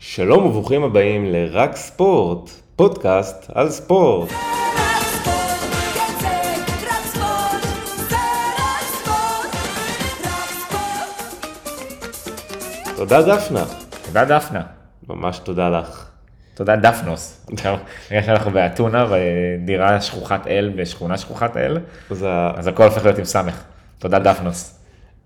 שלום וברוכים הבאים לרק ספורט, פודקאסט על ספורט. תודה דפנה, תודה דפנה. ממש תודה לך. תודה דפנוס. בגלל שאנחנו באתונה, בדירה שכוחת אל, בשכונה שכוחת אל, אז הכל הופך להיות עם סמך. תודה דפנוס.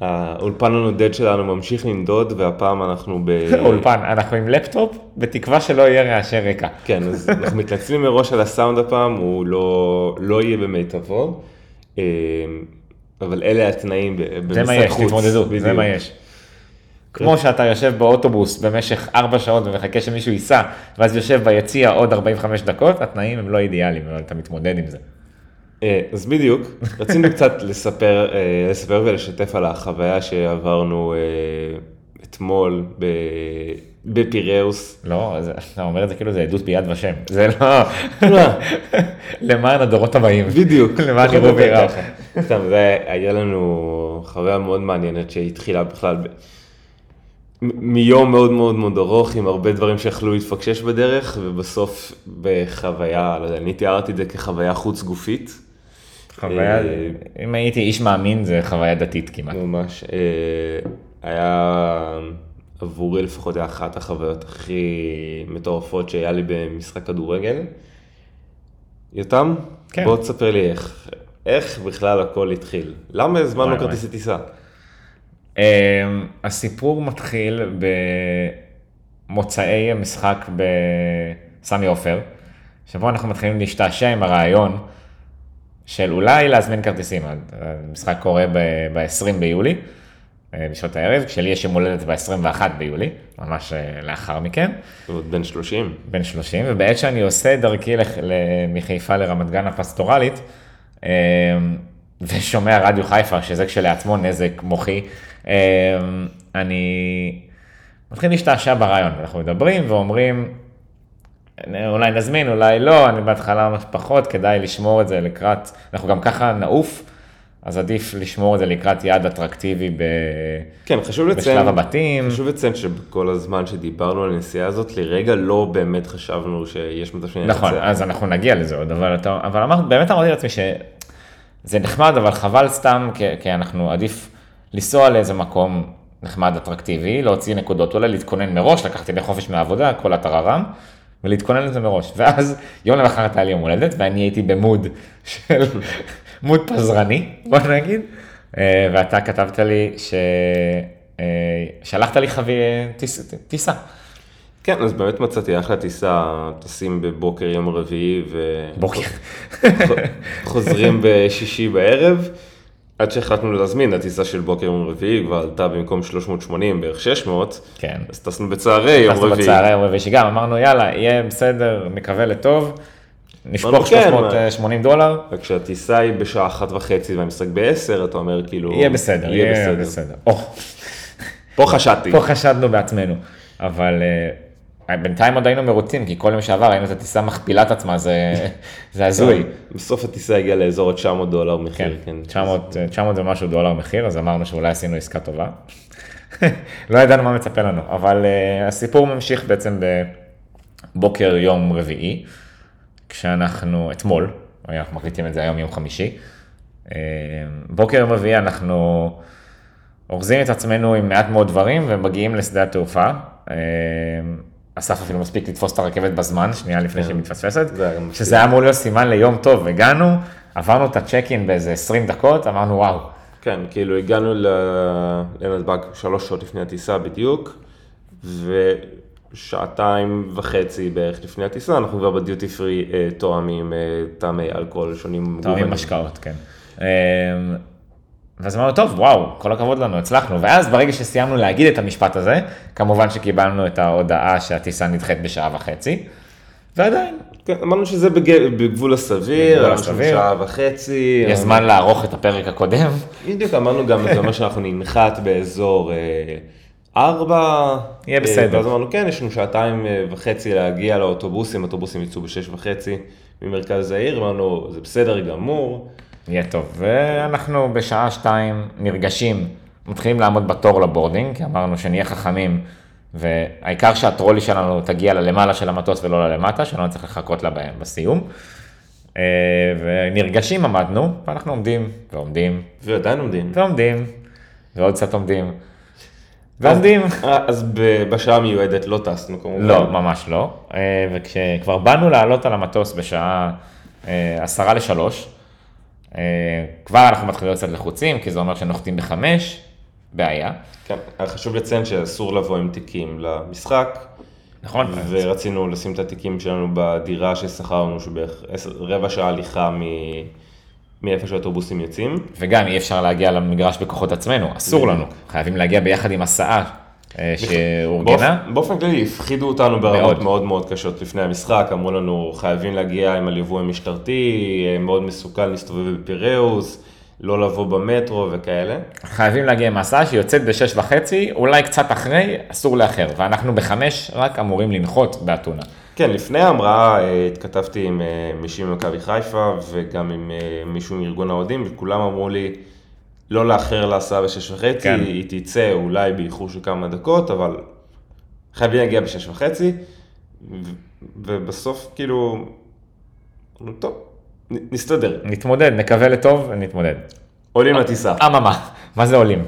האולפן הנודד שלנו ממשיך לנדוד והפעם אנחנו ב... אולפן, אנחנו עם לפטופ, בתקווה שלא יהיה רעשי רקע. כן, אז אנחנו מתנצלים מראש על הסאונד הפעם, הוא לא, לא יהיה במיטבו, אה, אבל אלה התנאים במשחק זה מה יש, חוץ. תתמודדו, זה בדיוק. מה יש. כמו שאתה יושב באוטובוס במשך 4 שעות ומחכה שמישהו ייסע, ואז יושב ביציע עוד 45 דקות, התנאים הם לא אידיאליים, אבל אתה מתמודד עם זה. אה, אז בדיוק, רצינו קצת לספר, אה, לספר ולשתף על החוויה שעברנו אה, אתמול ב- בפיראוס. לא, זה- אתה אומר את זה כאילו זה עדות ביד ושם. זה לא... למען הדורות הבאים. בדיוק. למען יראו. ככה. סתם, זה היה לנו חוויה מאוד מעניינת שהתחילה בכלל ב... מיום מאוד מאוד מאוד ארוך עם הרבה דברים שיכלו להתפקשש בדרך ובסוף בחוויה, לא יודע, אני תיארתי את זה כחוויה חוץ גופית. חוויה, אה, אם הייתי איש מאמין זה חוויה דתית כמעט. ממש. אה, היה עבורי לפחות היה אחת החוויות הכי מטורפות שהיה לי במשחק כדורגל. יותם, כן. בוא תספר לי איך, איך בכלל הכל התחיל. למה הזמנו כרטיסי טיסה? אמ, הסיפור מתחיל במוצאי המשחק בסמי עופר, שבו אנחנו מתחילים להשתעשע עם הרעיון של אולי להזמין כרטיסים. המשחק קורה ב-20 ביולי, אה, בשעות הערב, כשלי יש יום הולדת ב-21 ביולי, ממש אה, לאחר מכן. עוד בן 30. בן 30, ובעת שאני עושה דרכי לח- מחיפה לרמת גן הפסטורלית, אמ, ושומע רדיו חיפה, שזה כשלעצמו נזק מוחי, אמ, אני מתחיל להשתעשע ברעיון, אנחנו מדברים ואומרים, אולי נזמין, אולי לא, אני בהתחלה ממש פחות, כדאי לשמור את זה לקראת, אנחנו גם ככה נעוף, אז עדיף לשמור את זה לקראת יעד אטרקטיבי ב... כן, חשוב לציין, בשלב הבתים. חשוב לציין שבכל הזמן שדיברנו על הנסיעה הזאת, לרגע לא באמת חשבנו שיש מצב שננצח. נכון, אז אנחנו נגיע לזה עוד, אבל, אתה, אבל אמר, באמת אמרתי לעצמי שזה נחמד, אבל חבל סתם, כי, כי אנחנו עדיף לנסוע לאיזה מקום נחמד, אטרקטיבי, להוציא נקודות, אולי להתכונן מראש, לקחתי לי חופש מהעבודה, כל הטררם, ולהתכונן לזה מראש. ואז יום למחרת היה לי יום הולדת, ואני הייתי במוד של, מוד פזרני, בוא נגיד, אה, ואתה כתבת לי ש... אה, שלחת לי חבי... טיס- טיסה. כן, אז באמת מצאתי אחלה טיסה, טסים בבוקר יום רביעי בוקר. וחוזרים בשישי בערב, עד שהחלטנו להזמין, הטיסה של בוקר יום רביעי כבר עלתה במקום 380 בערך 600, כן. אז טסנו בצהרי יום טסנו רביעי. בצהרי יום רביעי שגם אמרנו יאללה יהיה בסדר נקווה לטוב. נשפוך אמרנו, כן, 380 דולר וכשהטיסה היא בשעה אחת וחצי והמשחק בעשר, אתה אומר כאילו... יהיה בסדר יהיה בסדר. או, פה חשדתי. פה חשדנו בעצמנו אבל אה, בינתיים עוד היינו מרוצים כי כל יום שעבר ראינו את הטיסה מכפילה את עצמה זה זה הזוי. בסוף הטיסה הגיעה לאזור ה-900 דולר כן, מחיר, כן. 900 900 ומשהו דולר מחיר אז אמרנו שאולי עשינו עסקה טובה. לא ידענו מה מצפה לנו אבל אה, הסיפור ממשיך בעצם בבוקר יום רביעי. כשאנחנו, אתמול, אנחנו מקליטים את זה היום יום חמישי, אה, בוקר יום רביעי אנחנו אורזים את עצמנו עם מעט מאוד דברים ומגיעים לשדה התעופה. אה, אסף אפילו מספיק לתפוס את הרכבת בזמן, שנייה לפני שהיא מתפספסת, גם מספיק. שזה היה אמור להיות סימן ליום טוב, הגענו, עברנו את הצ'ק אין באיזה 20 דקות, אמרנו וואו, כן, כאילו הגענו לנתב"ג שלוש שעות לפני הטיסה בדיוק, ושעתיים וחצי בערך לפני הטיסה, אנחנו כבר בדיוטי פרי אה, תואמים אה, טעמי אלכוהול שונים. טעמים. משקאות, כן. ואז אמרנו, טוב, וואו, כל הכבוד לנו, הצלחנו. ואז ברגע שסיימנו להגיד את המשפט הזה, כמובן שקיבלנו את ההודעה שהטיסה נדחית בשעה וחצי, ועדיין, כן, אמרנו שזה בג- בגבול הסביר, בגבול אמרנו הסביר. שעה וחצי. יש זמן לערוך את הפרק הקודם. בדיוק אמרנו גם, זה אומר שאנחנו ננחת באזור אה, ארבע. יהיה אה, בסדר. ואז אמרנו, כן, יש לנו שעתיים אה, וחצי להגיע לאוטובוסים, אוטובוסים יצאו בשש וחצי ממרכז העיר, אמרנו, זה בסדר גמור. יהיה טוב. ואנחנו בשעה שתיים נרגשים, מתחילים לעמוד בתור לבורדינג, כי אמרנו שנהיה חכמים, והעיקר שהטרולי שלנו תגיע ללמעלה של המטוס ולא ללמטה, שלא נצטרך לחכות לה בסיום. אה, ונרגשים עמדנו, ואנחנו עומדים, ועומדים, ועדיין עומדים. ועומדים, ועוד קצת עומדים, ועומדים. אה, אז בשעה המיועדת לא טסנו כמובן. לא, ממש לא. אה, וכשכבר באנו לעלות על המטוס בשעה עשרה לשלוש, כבר אנחנו מתחילים קצת לחוצים, כי זה אומר שנוחתים בחמש, בעיה. כן, חשוב לציין שאסור לבוא עם תיקים למשחק, נכון? ורצינו לשים את התיקים שלנו בדירה ששכרנו, שבערך רבע שעה הליכה מ- מאיפה שהאוטובוסים יוצאים. וגם אי אפשר להגיע למגרש בכוחות עצמנו, אסור לנו. חייבים להגיע ביחד עם הסעה אה, שאורגנה. באופן- באופן כללי הפחידו אותנו ברמות מאוד. מאוד מאוד קשות לפני המשחק, אמרו לנו חייבים להגיע עם הליווי המשטרתי, אה, מאוד מסוכן להסתובב בפיראוס, לא לבוא במטרו וכאלה. חייבים להגיע עם הסעה שיוצאת בשש וחצי, אולי קצת אחרי, אסור לאחר. ואנחנו בחמש רק אמורים לנחות באתונה. כן, לפני ההמראה אה, התכתבתי עם אה, מישהי ממכבי חיפה וגם עם אה, מישהו מארגון האוהדים, וכולם אמרו לי לא לאחר להסעה בשש וחצי, כן. היא תצא אולי באיחור של כמה דקות, אבל חייבים להגיע בשש וחצי, ו- ובסוף כאילו, טוב, נ- נסתדר, נתמודד, נקווה לטוב ונתמודד. עולים לטיסה. אממה, מה זה עולים?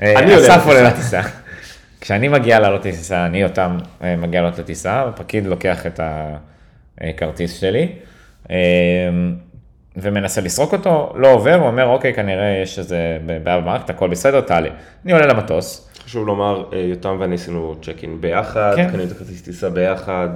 אני אה, עולה אסף. עולה לטיסה. כשאני מגיע לעלות לטיסה, אני אותם אה, מגיע לעלות לטיסה, הפקיד לוקח את הכרטיס שלי אה, ומנסה לסרוק אותו, לא עובר, הוא אומר, אוקיי, כנראה יש איזה בעיה במערכת, הכל בסדר, תעלה. אני עולה למטוס, חשוב לומר, אה, יותם ואני עשינו צ'ק אין ביחד, כן. קנינו את הכרטיס טיסה ביחד,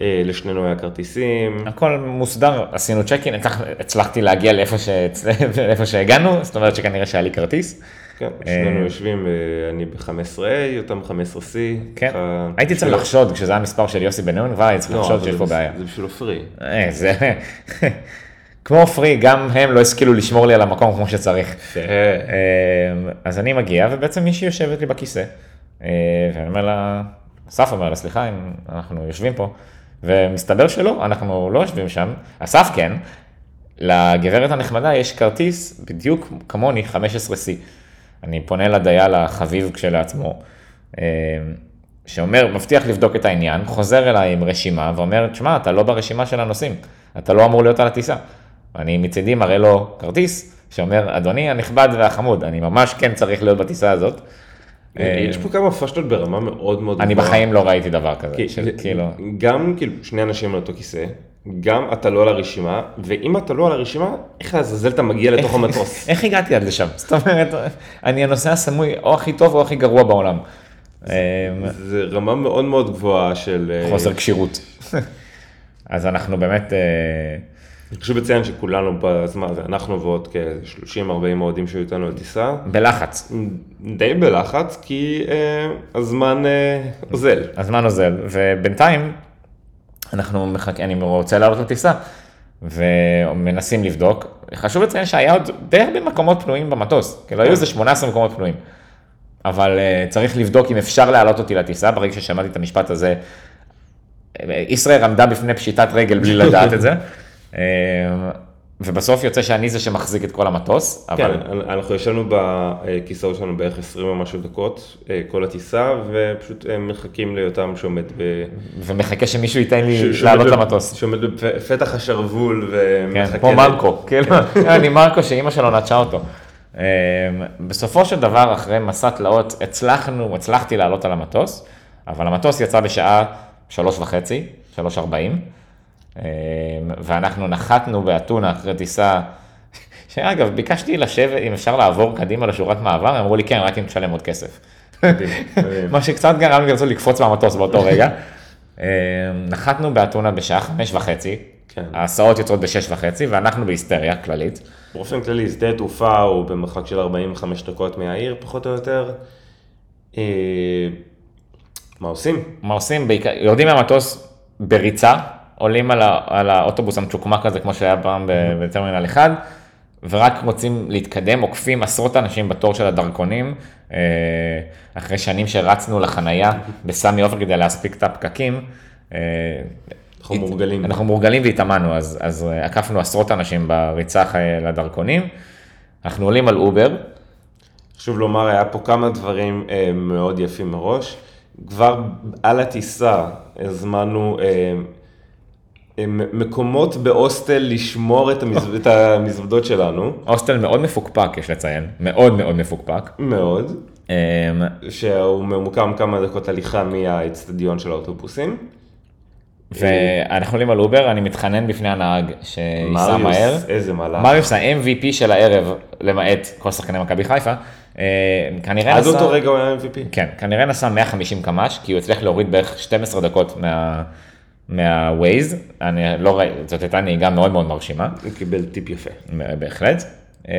אה, לשנינו היה כרטיסים. הכל מוסדר, עשינו צ'קין, הצלח- הצלחתי להגיע לאיפה, שהצ... לאיפה שהגענו, זאת אומרת שכנראה שהיה לי כרטיס. כן, שנינו יושבים, אה, אני ב-15A, אותם 15C. כן, הייתי צריך לחשוד, כשזה היה המספר של יוסי בן-נון, כבר הייתי צריך לא, לחשוד שיש פה בעיה. זה בשביל עופרי. כמו פרי, גם הם לא השכילו לשמור לי על המקום כמו שצריך. אה, אה, אז אני מגיע, ובעצם מישהי יושבת לי בכיסא, אה, ואני אומר לה, אסף אומר לה, סליחה, אם אנחנו יושבים פה, ומסתבר שלא, אנחנו לא יושבים שם, אסף כן, לגברת הנחמדה יש כרטיס בדיוק כמוני, 15C. אני פונה לדייל החביב כשלעצמו, שאומר, מבטיח לבדוק את העניין, חוזר אליי עם רשימה ואומר, תשמע, אתה לא ברשימה של הנוסעים, אתה לא אמור להיות על הטיסה. אני מצידי מראה לו כרטיס, שאומר, אדוני הנכבד והחמוד, אני ממש כן צריך להיות בטיסה הזאת. אה, יש פה כמה פשטות ברמה מאוד מאוד אני גבוהה. בחיים לא ראיתי דבר כזה, כי- של כאילו, גם כאילו שני אנשים על אותו כיסא, גם אתה לא על הרשימה, ואם אתה לא על הרשימה, איך לעזאזל אתה מגיע לתוך המטוס? איך הגעתי עד לשם? זאת אומרת, אני הנוסע הסמוי או הכי טוב או הכי גרוע בעולם. זה רמה מאוד מאוד גבוהה של... אה, חוסר כשירות. אז אנחנו באמת, אה, חשוב לציין שכולנו בזמן הזה, אנחנו ועוד כ-30-40 אוהדים שהיו איתנו על טיסה, בלחץ. די בלחץ, כי אה, הזמן אה, אוזל. הזמן אוזל, ובינתיים אנחנו מחכים, אני רוצה לעלות לטיסה, ומנסים לבדוק. חשוב לציין שהיה עוד די הרבה מקומות פנויים במטוס, כאילו היו איזה 18 מקומות פנויים. אבל uh, צריך לבדוק אם אפשר להעלות אותי לטיסה, ברגע ששמעתי את המשפט הזה, אה, ישראל עמדה בפני פשיטת רגל בלי לדעת את זה. אה, ובסוף יוצא שאני זה שמחזיק את כל המטוס, כן, אבל אנחנו ישבנו בכיסאות שלנו בערך 20 ומשהו דקות, אה, כל הטיסה, ופשוט אה, מחכים ליותם שעומד ב... ומחכה שמישהו ייתן לי ש- לעלות למטוס. שעומד בפתח השרוול כן, ומחכה... כמו ל- מרקו, כאילו, אני מרקו שאימא שלו נטשה אותו. אמ, בסופו של דבר, אחרי מסע תלאות, הצלחנו, הצלחתי לעלות על המטוס, אבל המטוס יצא בשעה שלוש וחצי, שלוש ארבעים, ואנחנו נחתנו באתונה אחרי טיסה, שאגב, ביקשתי לשבת, אם אפשר לעבור קדימה לשורת מעבר, הם אמרו לי כן, רק אם תשלם עוד כסף. מה שקצת גרם לי לרצות לקפוץ מהמטוס באותו רגע. אמ, נחתנו באתונה בשעה חמש וחצי, כן. ההסעות יוצאות בשש וחצי, ואנחנו בהיסטריה כללית. באופן כללי, שדה תעופה הוא במרחק של 45 דקות מהעיר, פחות או יותר. אה, מה עושים? מה עושים? בעיקר, יורדים מהמטוס בריצה, עולים על, ה, על האוטובוס המצ'וקמק הזה, כמו שהיה פעם בטרמינל 1, ורק רוצים להתקדם, עוקפים עשרות אנשים בתור של הדרכונים, אה, אחרי שנים שרצנו לחנייה בסמי עופר כדי להספיק את הפקקים. אה, אנחנו מורגלים. אנחנו מורגלים והתאמנו, אז, אז אה, עקפנו עשרות אנשים בריצה לדרכונים. אנחנו עולים על אובר, חשוב לומר, היה פה כמה דברים מאוד יפים מראש. כבר על הטיסה הזמנו מקומות בהוסטל לשמור את, המז... את המזוודות שלנו, הוסטל מאוד מפוקפק, יש לציין, מאוד מאוד מפוקפק. מאוד, אמ, שהוא ממוקם כמה דקות הליכה מהאצטדיון של האוטובוסים. ואנחנו עולים על אובר, אני מתחנן בפני הנהג שייסע מהר. מריוס, איזה מלאך. מריוס ה-MVP של הערב, למעט כל שחקני מכבי חיפה, אה, כנראה עד נסע... אותו רגע הוא היה MVP. כן, כנראה נסע 150 קמ"ש, כי הוא הצליח להוריד בערך 12 דקות מה... מהווייז, אני לא ראיתי, זאת הייתה נהיגה מאוד מאוד מרשימה, הוא קיבל טיפ יפה. בהחלט. אמ,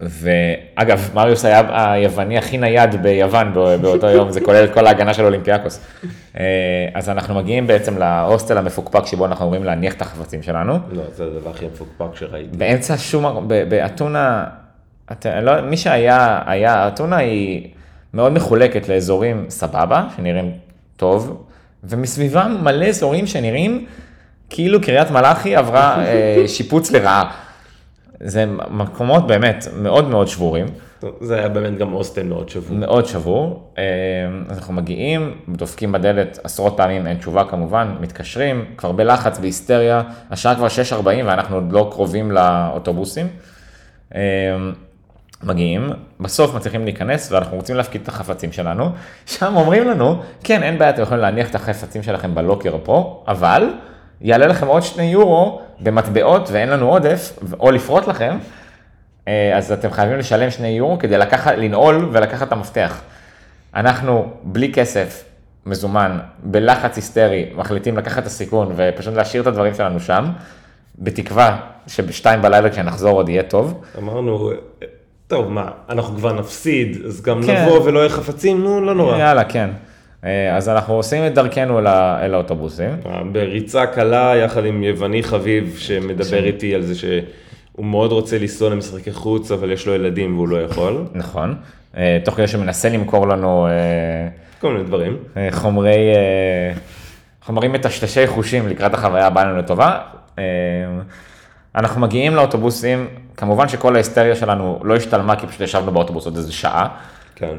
ואגב, מריוס היה היווני הכי נייד ביוון בא- באותו יום, זה כולל את כל ההגנה של אולימפיאקוס. אה, אז אנחנו מגיעים בעצם להוסטל המפוקפק שבו אנחנו אמורים להניח את החפצים שלנו. לא, זה הדבר הכי מפוקפק שראיתי. באמצע שום, באתונה, לא, מי שהיה, היה, אתונה היא מאוד מחולקת לאזורים סבבה, שנראים טוב, ומסביבם מלא אזורים שנראים כאילו קריית מלאכי עברה אה, שיפוץ לרעה. זה מקומות באמת מאוד מאוד שבורים, זה היה באמת גם הוסטל מאוד שבוע. מאוד שבור. אה, אז אנחנו מגיעים, דופקים בדלת עשרות פעמים, אין תשובה כמובן, מתקשרים, כבר בלחץ, בהיסטריה, השעה כבר 6.40 ואנחנו עוד לא קרובים לאוטובוסים. מגיעים, בסוף מצליחים להיכנס ואנחנו רוצים להפקיד את החפצים שלנו, שם אומרים לנו, כן, אין בעיה, אתם יכולים להניח את החפצים שלכם בלוקר פה, אבל יעלה לכם עוד שני יורו במטבעות ואין לנו עודף, או לפרוט לכם, אה, אז אתם חייבים לשלם שני יורו כדי לקחת, לנעול ולקחת את המפתח. אנחנו בלי כסף, מזומן, בלחץ היסטרי, מחליטים לקחת את הסיכון ופשוט להשאיר את הדברים שלנו שם, בתקווה שבשתיים בלילה כשנחזור עוד יהיה טוב. אמרנו, טוב, מה, אנחנו כבר נפסיד, אז גם כן. נבוא ולא יהיה חפצים, נו, לא נורא. יאללה, כן. אה, אז אנחנו עושים את דרכנו אל ה- אל האוטובוסים. בריצה קלה יחד עם יווני חביב שמדבר איתי על זה שהוא מאוד רוצה לנסוע למשחקי חוץ, אבל יש לו ילדים והוא לא יכול. נכון. אה, תוך כדי שמנסה למכור לנו אה, כל מיני דברים. אה, חומרי, אה, חומרים מטשטשי חושים לקראת החוויה הבאה לנו לטובה. אנחנו מגיעים לאוטובוסים, כמובן שכל ההיסטריה שלנו לא השתלמה כי פשוט ישבנו באוטובוס עוד איזה שעה. כן.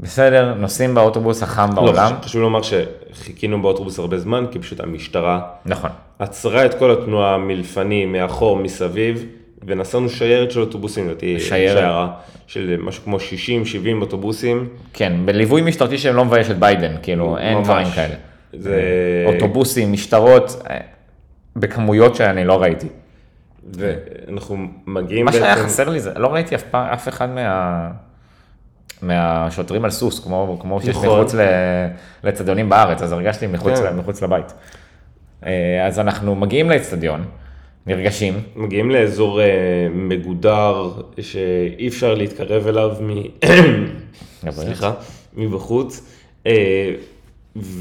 בסדר, נוסעים באוטובוס החם בעולם. לא, חשוב לומר שחיכינו באוטובוס הרבה זמן, כי פשוט המשטרה נכון. עצרה את כל התנועה מלפנים, מאחור, מסביב, ונסענו שיירת של אוטובוסים, לדעתי. שיירה של משהו כמו 60-70 אוטובוסים. כן, בליווי משטרתי שלא מבייש את ביידן, כאילו, אין ממש. דברים כאלה. זה... אוטובוסים, משטרות, אה, בכמויות שאני לא ראיתי. ואנחנו מגיעים מה שהיה חסר לי זה, לא ראיתי אף פעם, אף אחד מה... מהשוטרים על סוס, כמו, כמו שיש נכון. מחוץ ל- לאצטדיונים בארץ, אז הרגשתי מחוץ, כן. מחוץ לבית. אה, אז אנחנו מגיעים לאצטדיון, נרגשים, מגיעים לאזור אה, מגודר שאי אפשר להתקרב אליו מ... סליחה, מבחוץ, אה,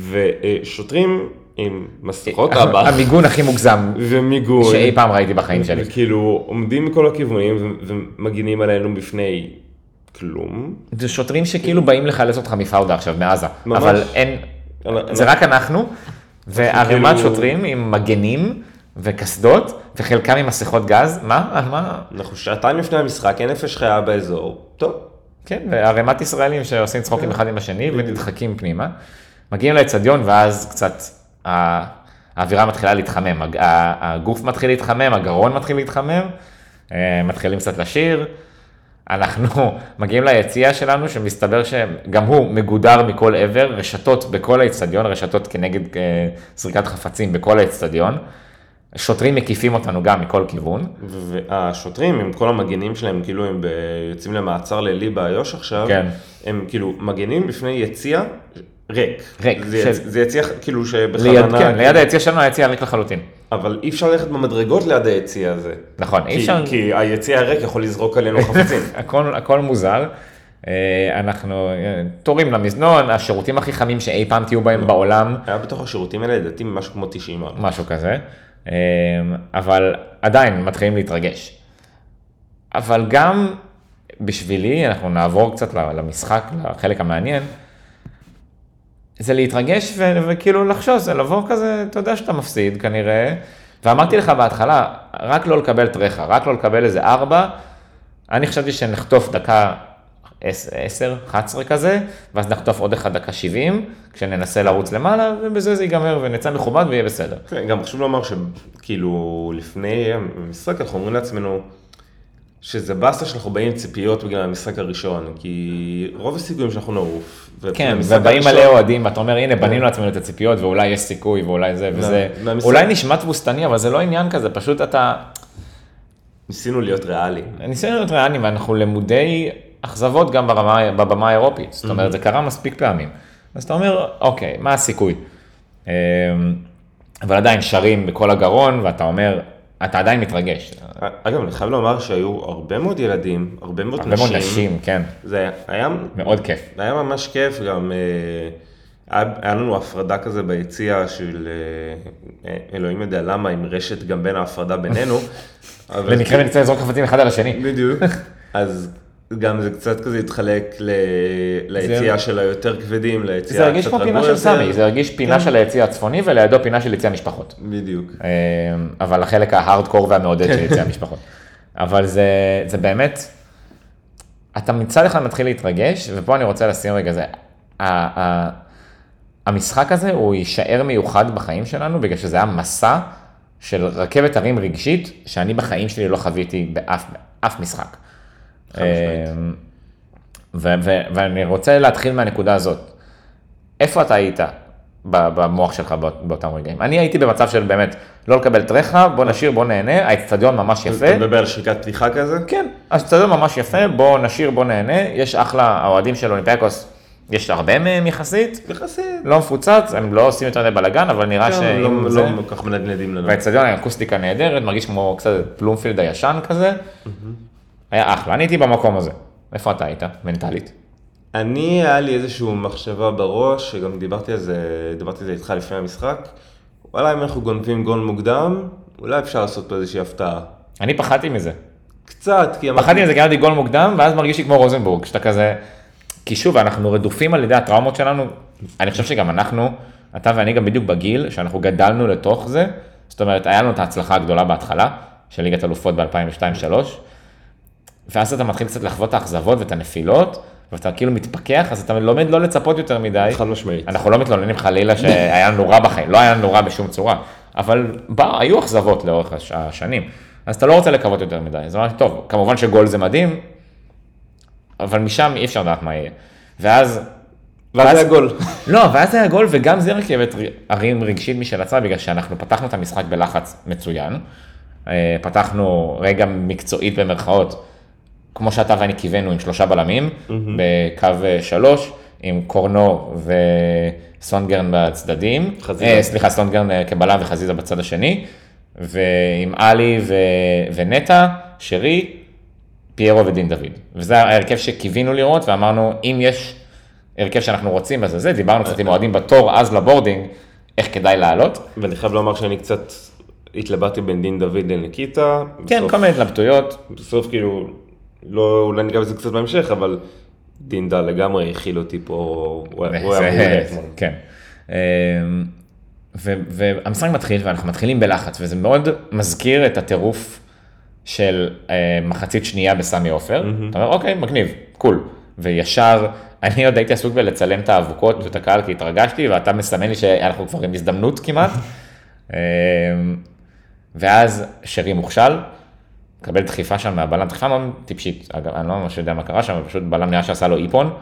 ושוטרים עם מסכות אב"ח המיגון הכי מוגזם ומיגון, שאי פעם ראיתי בחיים שלי. וכאילו עומדים מכל הכיוונים ומגינים עלינו בפני כלום. זה שוטרים שכאילו באים לחלץ אותך מפאודה עכשיו, מעזה, ממש. אבל אין, אנחנו- זה רק אנחנו, וערימת כאילו- שוטרים עם מגנים וקסדות, וחלקם עם מסכות גז, מה? מה? אנחנו שעתיים לפני המשחק, אין נפש חיה באזור, טוב. כן, וערימת ישראלים שעושים צחוקים אחד עם השני ונדחקים פנימה. מגיעים לאצטדיון ואז קצת האווירה מתחילה להתחמם, הגוף מתחיל להתחמם, הגרון מתחיל להתחמם, אה, מתחילים קצת לשיר. אנחנו מגיעים ליציע שלנו שמסתבר שגם הוא מגודר מכל עבר, רשתות בכל האצטדיון, רשתות כנגד אה, זריקת חפצים בכל האצטדיון. שוטרים מקיפים אותנו גם מכל כיוון. והשוטרים עם כל המגנים שלהם, כאילו הם ב- יוצאים למעצר לילי באיו"ש עכשיו, כן. הם כאילו מגנים בפני יציע ריק. ריק, זה, של-. זה יציע כאילו ליד, שבכוונה, כן, ליד היציע שלנו היציע ריק לחלוטין. אבל אי אפשר ללכת במדרגות ליד היציע הזה. נכון, אי כי, אפשר... כי היציע הריק יכול לזרוק עלינו חפצים. הכל, הכל מוזר. אה, אנחנו אה, תורים למזנון, השירותים הכי חמים שאי פעם תהיו בהם בעולם, היה בתוך השירותים האלה לדעתי משהו כמו 90 מעלות. משהו כזה, אה, אבל עדיין מתחילים להתרגש. אבל גם בשבילי, אנחנו נעבור קצת למשחק, לחלק המעניין, זה להתרגש ו- וכאילו לחשוש, זה לבוא כזה, אתה יודע שאתה מפסיד כנראה, ואמרתי לך בהתחלה, רק לא לקבל טרחה, רק לא לקבל איזה ארבע, אני חשבתי שנחטוף דקה 10, 11 כזה, ואז נחטוף עוד אחד דקה 70, כשננסה לרוץ למעלה, ובזה זה ייגמר ונצא מכובד ויהיה בסדר. כן, גם חשוב לומר שכאילו לפני המשחק אנחנו אומרים לעצמנו שזה באסה שאנחנו באים עם ציפיות בגלל המשחק הראשון, כי רוב הסיכויים שאנחנו נעוף. כן, ובאים הראשון- מלא אוהדים, ואתה אומר, הנה, בנינו לעצמנו את הציפיות, ואולי יש סיכוי, ואולי זה וזה. מהמשחק- אולי נשמע תבוסתני, אבל זה לא עניין כזה, פשוט אתה... ניסינו להיות ריאליים. ניסינו להיות ריאליים, ואנחנו למודי אכזבות גם ברמה, בבמה האירופית. זאת אומרת, זה קרה מספיק פעמים. אז אתה אומר, אוקיי, מה הסיכוי? אמ, אבל עדיין שרים בכל הגרון, ואתה אומר, אתה עדיין מתרגש. אגב, אני חייב לומר שהיו הרבה מאוד ילדים, הרבה מאוד הרבה נשים. מאוד נשים, כן, זה היה מאוד כיף. זה היה ממש כיף, גם אה, היה, היה לנו הפרדה כזה ביציע של אה, אה, אלוהים יודע למה, עם רשת גם בין ההפרדה בינינו. אבל במקרה ונצא לזרוק חפצים אחד על השני. בדיוק. אז גם זה קצת כזה התחלק ל... ליציאה של היותר כבדים, ליציאה זה הרגיש קצת כמו פינה רגוע של יותר. סמי, זה הרגיש פינה של היציא הצפוני, ולידו פינה של יציא המשפחות. בדיוק. אמ, אבל החלק ההארדקור והמעודד של יציאה המשפחות. אבל זה, זה באמת, אתה מצד אחד מתחיל להתרגש, ופה אני רוצה לשים רגע זה, ה- ה- המשחק הזה הוא יישאר מיוחד בחיים שלנו, בגלל שזה היה מסע של רכבת הרים רגשית, שאני בחיים שלי לא חוויתי באף, באף משחק. משמעית. אמ, ו- ו- ואני רוצה להתחיל מהנקודה הזאת. איפה אתה היית במוח שלך באות- באותם רגעים? אני הייתי במצב של באמת, לא לקבל טרחה, בוא נשיר, בוא נהנה, האצטדיון ממש יפה. אתה מדבר על שריקת פתיחה כזה? כן, האצטדיון ממש יפה, בוא נשיר, בוא נהנה, יש אחלה, האוהדים של אולימפיאקוס, יש הרבה מהם יחסית, יחסית. לא מפוצץ, הם לא עושים יותר מדי בלאגן, אבל נראה כן, שאם לא- זה... לא כל כך מנדנדים לנו. והאצטדיון היה אקוסטיקה נהדרת, מרגיש כמו קצת פלומפילד הישן כזה, היה אחלה, אני הייתי במקום הזה. איפה אתה היית, מנטלית? אני, היה לי איזושהי מחשבה בראש, שגם דיברתי על זה, דיברתי על זה איתך לפני המשחק. וואלה, אם אנחנו גונבים גול מוקדם, אולי אפשר לעשות פה איזושהי הפתעה. אני פחדתי מזה. קצת, כי פחדתי מזה כי היה לי גול מוקדם, ואז מרגיש לי כמו רוזנבורג, שאתה כזה... כי שוב, אנחנו רדופים על ידי הטראומות שלנו, אני חושב שגם אנחנו, אתה ואני גם בדיוק בגיל, שאנחנו גדלנו לתוך זה, זאת אומרת, היה לנו את ההצלחה הגדולה בהתחלה, של ליגת אלופות ב-2002-2003, ואז אתה מתחיל קצת לחוות את האכזבות ואת הנפילות, ואתה כאילו מתפכח, אז אתה לומד לא לצפות יותר מדי. חד משמעית. אנחנו לא מתלוננים חלילה שהיה לנו רע בחיים, לא היה לנו רע בשום צורה, אבל בא, היו אכזבות לאורך הש- השנים, אז אתה לא רוצה לקוות יותר מדי, אז אמרתי, טוב, כמובן שגול זה מדהים, אבל משם אי אפשר לדעת מה יהיה. ואז... ואז היה גול. לא, ואז היה גול, וגם זה רכבת הרים רגשית משל עצמה, בגלל שאנחנו פתחנו את המשחק בלחץ מצוין. אה, פתחנו רגע מקצועית במרכאות, כמו שאתה ואני קיווינו עם שלושה בלמים, בקו אה, שלוש, עם קורנו וסונגרן בצדדים. חזיזה. אה, סליחה, סונגרן אה, כבלם וחזיזה בצד השני, ועם עלי ו... ונטע, שרי, פיירו ודין דוד. וזה ההרכב שקיווינו לראות, ואמרנו, אם יש הרכב שאנחנו רוצים, אז זה, דיברנו קצת עם אוהדים בתור אז לבורדינג, איך כדאי לעלות. ואני חייב לומר שאני קצת התלבטתי בין דין דוד לניקיטה. כן, בסוף- כל מיני התלבטויות. בסוף כאילו, לא, אולי ניגע בזה קצת בהמשך, אבל דינדה לגמרי הכיל אותי פה, הוא היה מעולה אתמול. כן. אמ, והמשחק מתחיל ואנחנו מתחילים בלחץ, וזה מאוד מזכיר את הטירוף של אה, מחצית שנייה בסמי עופר. אתה אומר, אוקיי, מגניב, קול. וישר, אני עוד הייתי עסוק בלצלם את האבוקות ואת הקהל כי התרגשתי, ואתה מסמן לי שאנחנו כבר עם הזדמנות כמעט. אמ, ואז שרי מוכשל, מקבל דחיפה שם מהבלם, דחיפה מאוד טיפשית, אגב, אני לא ממש יודע מה קרה שם, פשוט בלם נראה שעשה לו איפון,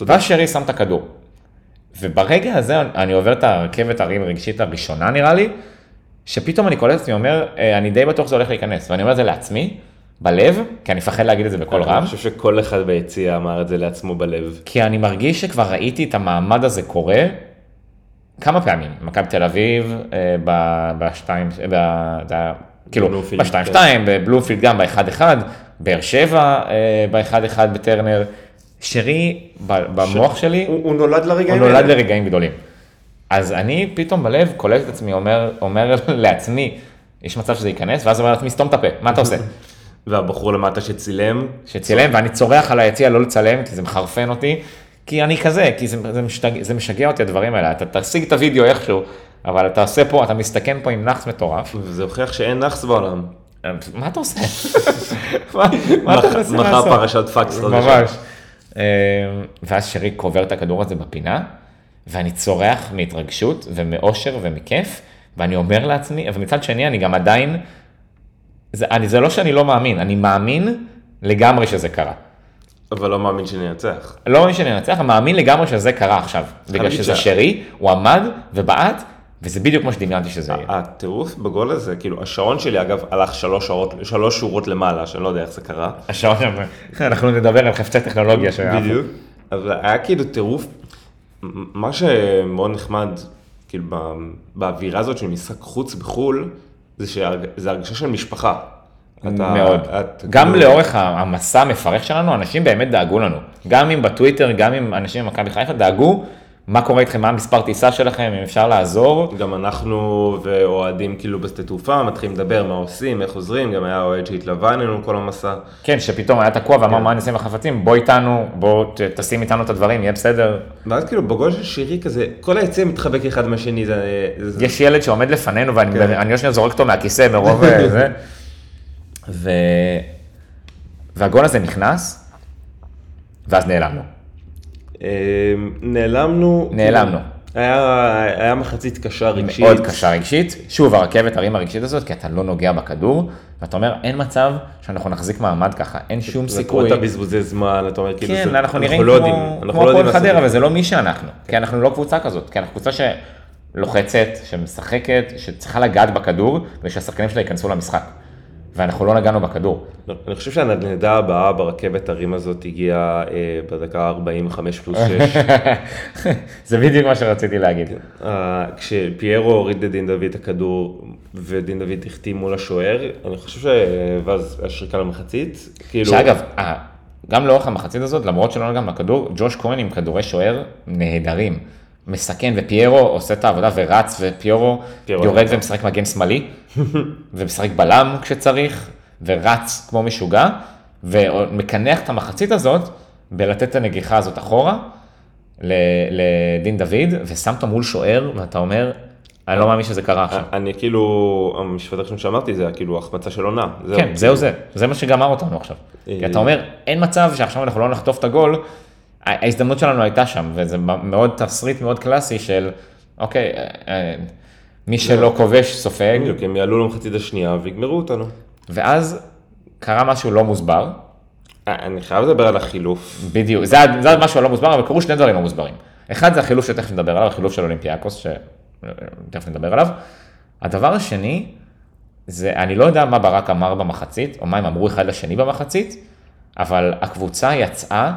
ואז שרי שם את הכדור. וברגע הזה אני עובר את הרכבת הרים רגשית הראשונה נראה לי, שפתאום אני קולט עצמי אומר, "אה, אני די בטוח שזה הולך להיכנס, ואני אומר את זה לעצמי, בלב, כי אני מפחד להגיד את זה בקול רם, אני חושב שכל אחד ביציע אמר את זה לעצמו בלב. כי אני מרגיש שכבר ראיתי את המעמד הזה קורה כמה פעמים. מכבי תל אביב, אה, ב- בשתיים, ב- זה היה, כאילו, בבלומפילד, בשתיים כן. בבלומפילד גם באחד אחד, באר שבע אה, באחד אחד בטרנר. שרי, במוח שלי, הוא הוא נולד הוא לרגעים נולד האלה. לרגעים גדולים. אז אני פתאום בלב קולט את עצמי, אומר, אומר לעצמי, יש מצב שזה ייכנס, ואז אומר לעצמי, סתום את הפה, מה אתה עושה? והבחור למטה שצילם, שצילם, ואני צורח על היציע לא לצלם, כי זה מחרפן אותי, כי אני כזה, כי זה, זה, משתג, זה משגע אותי הדברים האלה, אתה תשיג את הוידאו איכשהו, אבל אתה עושה פה, אתה מסתכן פה עם נאחס מטורף, וזה הוכיח שאין נאחס בעולם. מה אתה עושה? מה, אתה מנסה מחר לעשות? פרשת פקס חדשה. ממש. אה, ואז שרי קובר את הכדור הזה בפינה, ואני צורח מהתרגשות ומאושר ומכיף, ואני אומר לעצמי, ומצד שני אני גם עדיין, זה, אני, זה לא שאני לא מאמין, אני מאמין לגמרי שזה קרה. אבל לא מאמין שננצח. לא מאמין שננצח, אני מאמין לגמרי שזה קרה עכשיו. בגלל שזה שרי, הוא עמד ובעט, וזה בדיוק כמו שדמיינתי שזה יהיה. הטירוף בגול הזה, כאילו, השעון שלי אגב הלך שלוש שורות, שלוש שורות למעלה, שאני לא יודע איך זה קרה. השעון, אנחנו נדבר על חפצי טכנולוגיה. שהיה. בדיוק. אבל היה כאילו טירוף, מה שמאוד נחמד, כאילו, ב- באווירה הזאת של משחק חוץ בחו"ל, זה שזה הרגשה של משפחה. אתה- מאוד. את- גם כאילו- לאורך המסע המפרך שלנו, אנשים באמת דאגו לנו. גם אם בטוויטר, גם אם אנשים ממכבי חיפה דאגו, מה קורה איתכם, מה המספר טיסה שלכם, אם אפשר לעזור. גם אנחנו ואוהדים כאילו בשדה תעופה, מתחילים לדבר מה עושים, איך עוזרים, גם היה אוהד שהתלווה אלינו כל המסע. כן, שפתאום היה תקוע ואמר כן. מה אני אעשה עם החפצים, בוא איתנו, בוא תשים איתנו את הדברים, יהיה בסדר. ואז כאילו בגול של שירי כזה, כל היציע מתחבק אחד מהשני, זה... יש ילד שעומד לפנינו ואני כן. עוד שנייה זורק אותו מהכיסא מרוב אה, זה. ו... והגול הזה נכנס, ואז נעלמנו. אה, נעלמנו. נעלמנו. היה, היה מחצית קשה רגשית. מאוד קשה רגשית. שוב, הרכבת הרים הרגשית הזאת, כי אתה לא נוגע בכדור, ואתה אומר, אין מצב שאנחנו נחזיק מעמד ככה, אין שום סיכוי. רואה את הבזבוזי זמן, אתה אומר כאילו, כן, זה- אנחנו נראים לא כמו לא הפועל לעשות חדרה, את זה. וזה לא מי שאנחנו. כי אנחנו לא קבוצה כזאת, כי אנחנו קבוצה שלוחצת, שמשחקת, שצריכה לגעת בכדור, ושהשחקנים שלה ייכנסו למשחק. ואנחנו לא נגענו בכדור. לא, אני חושב שהנדנדה הבאה ברכבת הרים הזאת הגיעה אה, בדקה 45 פלוס 6. זה בדיוק מה שרציתי להגיד. אה, כשפיירו הוריד לדין דוד את הכדור ודין דוד החטיא מול השוער, אני חושב ש... ואז השריקה למחצית, כאילו... שאגב, אה, גם לאורך המחצית הזאת, למרות שלא נגענו בכדור, ג'וש כהן עם כדורי שוער נהדרים. מסכן, ופיירו עושה את העבודה ורץ, ופיירו פיירו יורד. ומשחק מגן שמאלי, ומשחק בלם כשצריך, ורץ כמו משוגע, ומקנח את המחצית הזאת בלתת את הנגיחה הזאת אחורה לדין דוד, ושם אותו מול שוער, ואתה אומר, אני לא מאמין שזה קרה עכשיו. אני כאילו, המשפט הראשון שאמרתי זה כאילו החמצה של עונה. כן, זהו זה, זה מה שגמר אותנו עכשיו. אה, כי אתה אומר, אין מצב שעכשיו אנחנו לא נחטוף את הגול, ההזדמנות שלנו הייתה שם, וזה מאוד תסריט מאוד קלאסי של, אוקיי, אה, אה, מי שלא כובש סופג, בדיוק, הם יעלו למחצית השנייה ויגמרו אותנו. ואז קרה משהו לא מוסבר, אה, אני חייב לדבר על החילוף. בדיוק, זה, זה משהו לא מוסבר, אבל קרו שני דברים לא מוסברים. אחד זה החילוף שתכף נדבר עליו, החילוף של אולימפיאקוס, שתכף נדבר עליו. הדבר השני, זה, אני לא יודע מה ברק אמר במחצית, או מה הם אמרו אחד לשני במחצית, אבל הקבוצה יצאה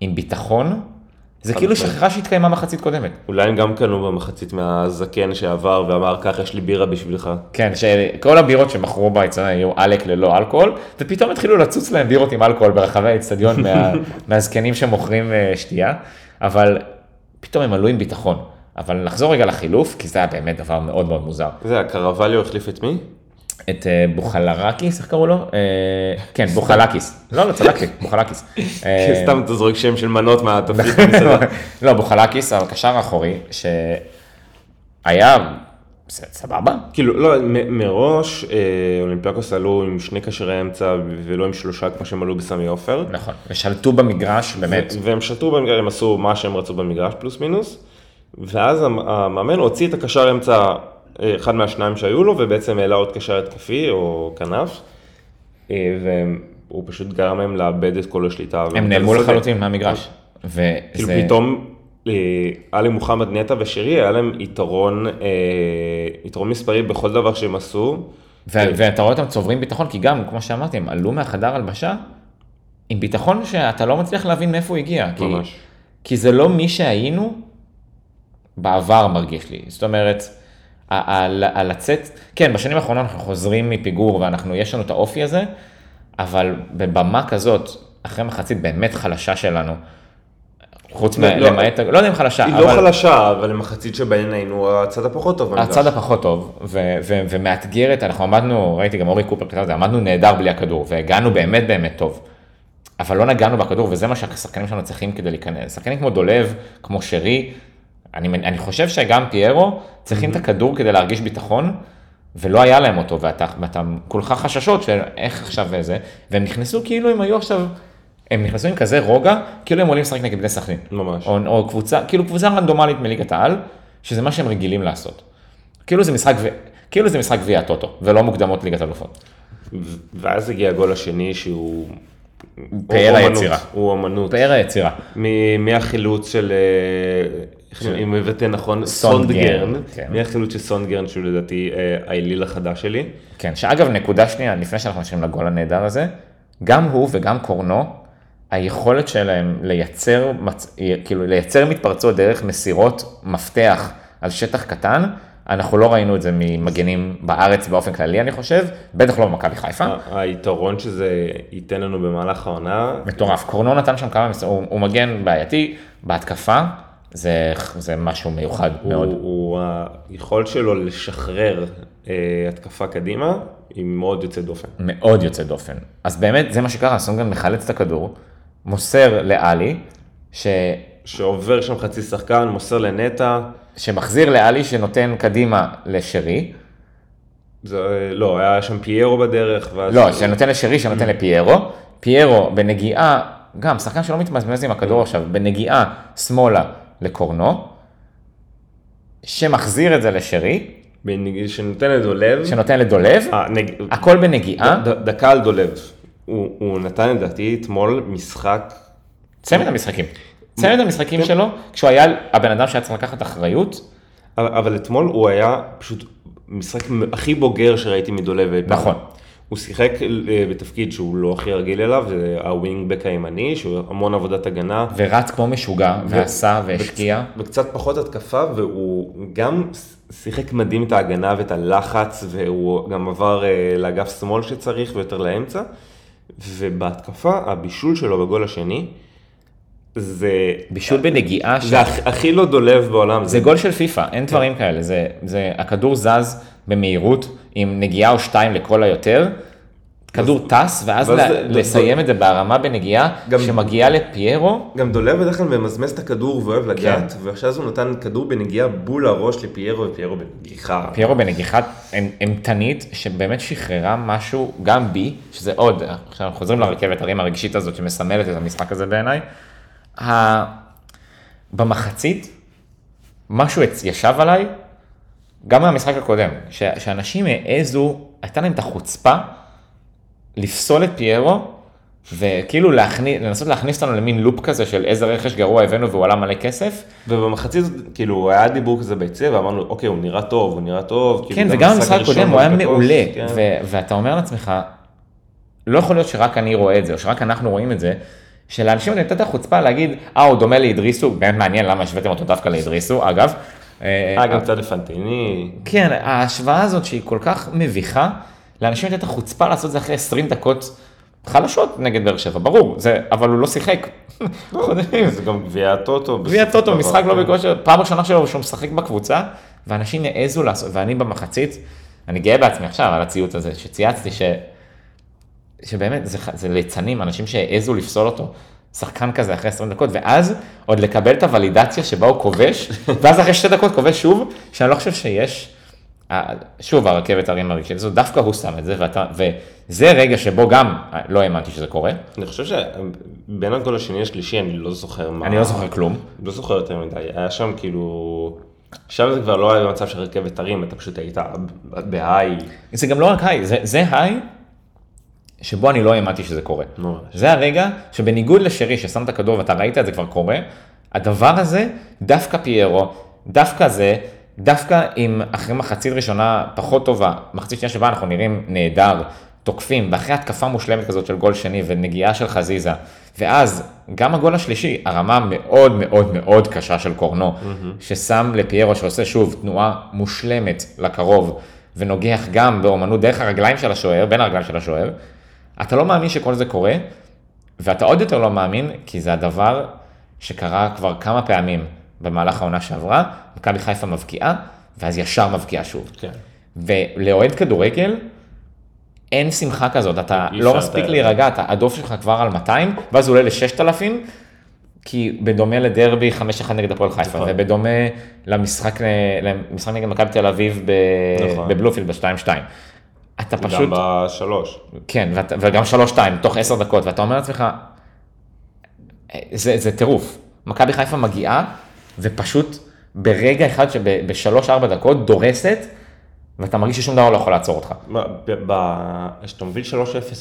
עם ביטחון, זה כאילו. שכחה שהתקיימה מחצית קודמת. אולי הם גם קנו במחצית מהזקן שעבר ואמר, קח, יש לי בירה בשבילך. כן, שכל הבירות שמכרו באצטדיון היו עלק ללא אלכוהול, ופתאום התחילו לצוץ להם בירות עם אלכוהול ברחבי האצטדיון מה, מהזקנים שמוכרים אה, שתייה, אבל פתאום הם עלו עם ביטחון. אבל נחזור רגע לחילוף, כי זה היה באמת דבר מאוד מאוד מוזר. זה, הקרווליו החליף את מי? את אה, בוכלרקיס, איך קראו לו? אה, כן, בוכלקיס. לא, לא, צדקתי, בוכלקיס. אה, כי סתם אתה זורק שם של מנות מהתפריט במסעדה. לא, בוכלקיס, הקשר האחורי, שהיה סבבה, כאילו, לא, מראש אה, אולימפיאקוס עלו עם שני קשרי אמצע ולא עם שלושה כמו שהם עלו בסמי עופר. נכון, ושלטו במגרש, באמת, והם שתו במגרש, הם עשו מה שהם רצו במגרש פלוס מינוס. ואז המ- המאמן הוציא את הקשר אמצע, אה, אחד מהשניים שהיו לו, ובעצם העלה עוד קשר התקפי או כנף. אה, והוא פשוט גרם להם לאבד את כל השליטה. הם נעלמו בשדה. לחלוטין מהמגרש. כאילו וזה, פתאום אה, עלי מוחמד נטע ושירי היה להם יתרון, אה, יתרון מספרי בכל דבר שהם עשו. ואתה רואה אותם צוברים ביטחון, כי גם, כמו שאמרתי, הם עלו מהחדר הלבשה עם ביטחון שאתה לא מצליח להבין מאיפה הוא הגיע. כי, ממש. כי זה לא מי שהיינו בעבר, מרגיש לי. זאת אומרת, ה- לצאת, כן, בשנים האחרונות אנחנו חוזרים מפיגור ואנחנו, יש לנו את האופי הזה, אבל בבמה כזאת, אחרי מחצית באמת חלשה שלנו, חוץ לא, לא. מלמעט, לא יודע אם חלשה, היא אבל... לא חלשה, אבל למחצית שבהן היינו הצד הפחות טוב. הצד הפחות טוב, ו- ו- ומאתגרת, אנחנו עמדנו, ראיתי גם אורי קופר כתב את זה, עמדנו נהדר בלי הכדור, והגענו באמת באמת טוב. אבל לא נגענו בכדור, וזה מה שהשחקנים שלנו צריכים כדי להיכנס. שחקנים כמו דולב, כמו שרי, אני, אני חושב שגם פיירו צריכים את הכדור כדי להרגיש ביטחון, ולא היה להם אותו, ואתה, ואתה כולך חששות של איך עכשיו זה, והם נכנסו כאילו הם היו עכשיו הם נכנסו עם כזה רוגע, כאילו הם עולים לשחק נגד בני סכנין. ממש. או, או קבוצה, כאילו קבוצה רנדומלית מליגת העל, שזה מה שהם רגילים לעשות. כאילו זה משחק. כאילו זה משחק גביע הטוטו, ולא מוקדמות ליגת אלופות. ואז הגיע הגול השני שהוא... פאר היצירה. הוא אמנות. פאר היצירה. מהחילוץ של, אה, של- אם הבאתי נכון, סונדגרן, כן. מהחילוץ של סונדגרן שהוא לדעתי אה, האליל החדש שלי. כן, שאגב, נקודה שנייה, לפני שאנחנו נשארים לגול הנהדר הזה, גם הוא וגם קורנו, היכולת שלהם לייצר, מצ... כאילו לייצר מתפרצות דרך מסירות מפתח על שטח קטן, אנחנו לא ראינו את זה ממגנים בארץ באופן כללי, אני חושב, בטח לא במכבי חיפה. היתרון שזה ייתן לנו במהלך העונה, מטורף. קורנו נתן שם כמה מסירות, הוא, הוא מגן בעייתי, בהתקפה, זה, זה משהו מיוחד הוא, מאוד. הוא, היכולת שלו לשחרר אה, התקפה קדימה, היא מאוד יוצאת דופן. מאוד יוצא דופן. אז באמת, זה מה שקרה, סונגרן מחלץ את הכדור, מוסר לאלי, ש... שעובר שם חצי שחקן, מוסר לנטע, שמחזיר לאלי שנותן קדימה לשרי, זה, לא, היה שם פיירו בדרך, ואז... לא, שנותן לשרי, שנותן לפיירו, פיירו בנגיעה, גם שחקן שלא מתמזמז עם הכדור עכשיו, בנגיעה שמאלה לקורנו, שמחזיר את זה לשרי, בנג- שנותן לדולב, שנותן לדולב, אה, נג... הכל בנגיעה, ד- דקה על דולב. הוא, הוא נתן לדעתי אתמול משחק, צמד המשחקים. צמד המשחקים שלו, כשהוא היה הבן אדם שהיה צריך לקחת אחריות, אבל, אבל אתמול הוא היה פשוט משחק הכי בוגר שראיתי מדולב פעם. הוא שיחק אה, בתפקיד שהוא לא הכי רגיל אליו, זה הווינג בק הימני, שהוא המון עבודת הגנה. ורץ כמו משוגע, ועשה והשקיע. וקצת פחות התקפה, והוא גם שיחק מדהים את ההגנה ואת הלחץ, והוא גם עבר אה, לאגף שמאל שצריך ויותר לאמצע. ובהתקפה, הבישול שלו בגול השני, זה... בישול בנגיעה, זה הכ- הכי לא דולב בעולם. זה גול של פיפא, אין דברים כאלה, זה, זה, הכדור זז במהירות עם נגיעה או שתיים לכל היותר, כדור טס, ואז זה- לסיים את זה בהרמה בנגיעה, גם- שמגיעה לפיירו, גם דולב בדרך כלל ממזמז את הכדור ואוהב לגעת, כן. ועכשיו הוא נתן כדור בנגיעה בול הראש לפיירו, ופיירו בנגיחה. פיירו בנגיחה אימ- אימתנית, שבאמת שחררה משהו, גם בי, שזה עוד, עכשיו אנחנו חוזרים לרכבת הרים הרגשית הזאת שמסמלת את המשחק הזה בעיניי, ה... במחצית, משהו ישב עליי, גם מהמשחק הקודם, ש... שאנשים העזו, הייתה להם את החוצפה לפסול את פיירו, וכאילו להכניס, לנסות להכניס אותנו למין לופ כזה של איזה רכש גרוע הבאנו והוא עלה מלא כסף, ובמחצית, כאילו, היה דיבור כזה ביציע, ואמרנו, אוקיי, הוא נראה טוב, הוא נראה טוב. כאילו, כן, גם וגם המשחק במשחק הראשון הקודם הוא היה מעולה, כן. ו- ואתה אומר לעצמך, לא יכול להיות שרק אני רואה את זה, או שרק אנחנו רואים את זה, שלאנשים האלה הייתה את החוצפה להגיד, אה, הוא דומה לאדריסו, באמת מעניין למה השוויתם אותו דווקא לאדריסו, אגב. אה, אה, גם קצת לפנטיני. כן, ההשוואה הזאת שהיא כל כך מביכה, לאנשים הייתה את החוצפה לעשות את זה אחרי 20 דקות חלשות נגד באר שבע, ברור, זה, אבל הוא לא שיחק. חודשים. זה גם גביע הטוטו. גביע בסופו טוטו, של משחק לא. בכושר, פעם ראשונה שלו שהוא משחק בקבוצה, ואנשים העזו לעשות, ואני במחצית, אני גאה בעצמי עכשיו על הציוץ הזה, שצייצתי ש... שבאמת, זה, זה ליצנים, אנשים שהעזו לפסול אותו, שחקן כזה אחרי 20 דקות, ואז עוד לקבל את הוולידציה שבה הוא כובש, ואז אחרי שתי דקות כובש שוב, שאני לא חושב שיש, אה, שוב הרכבת הרים הרגשית הזאת, דווקא הוא שם את זה, ואתה, וזה רגע שבו גם אה, לא האמנתי שזה קורה, אני חושב שבין הגול השני לשלישי, אני לא זוכר מה... אני לא זוכר כלום. לא זוכר יותר מדי, היה שם כאילו... עכשיו זה כבר לא היה במצב של רכבת הרים, אתה פשוט היית בהיי. זה גם לא רק היי, זה, זה היי שבו אני לא האמנתי שזה קורה. ממש. זה הרגע שבניגוד לשרי ששם את הכדור ואתה ראית את זה כבר קורה, הדבר הזה, דווקא פיירו, דווקא זה, דווקא אם אחרי מחצית ראשונה פחות טובה, מחצית שנייה שבה אנחנו נראים נהדר, תוקפים, ואחרי התקפה מושלמת כזאת של גול שני ונגיעה של חזיזה, ואז גם הגול השלישי, הרמה מאוד מאוד מאוד קשה של קורנו, ששם לפיירו שעושה שוב תנועה מושלמת לקרוב, ונוגח גם באומנות דרך הרגליים של השוער, בין הרגליים של השוער, אתה לא מאמין שכל זה קורה, ואתה עוד יותר לא מאמין, כי זה הדבר שקרה כבר כמה פעמים במהלך העונה שעברה, מכבי חיפה מבקיעה, ואז ישר מבקיעה שוב. כן. ולאוהד כדורגל, אין שמחה כזאת, אתה לא מספיק. להירגע, אתה הדוף שלך כבר על 200, ואז הוא עולה ל-6,000, כי בדומה לדרבי 5-1 נגד הפועל חיפה, נכון. ובדומה למשחק, למשחק נגד מכבי תל אביב ב- נכון. בבלומפילד ב-2-2. אתה פשוט, גם בשלוש. כן, ואת, וגם 3-2 תוך 10 דקות, ואתה אומר לעצמך, זה, זה טירוף. מכבי חיפה מגיעה, ופשוט ברגע אחד שבשלוש-ארבע דקות דורסת, ואתה מרגיש ששום דבר לא יכול לעצור אותך. כשאתה מוביל 3-0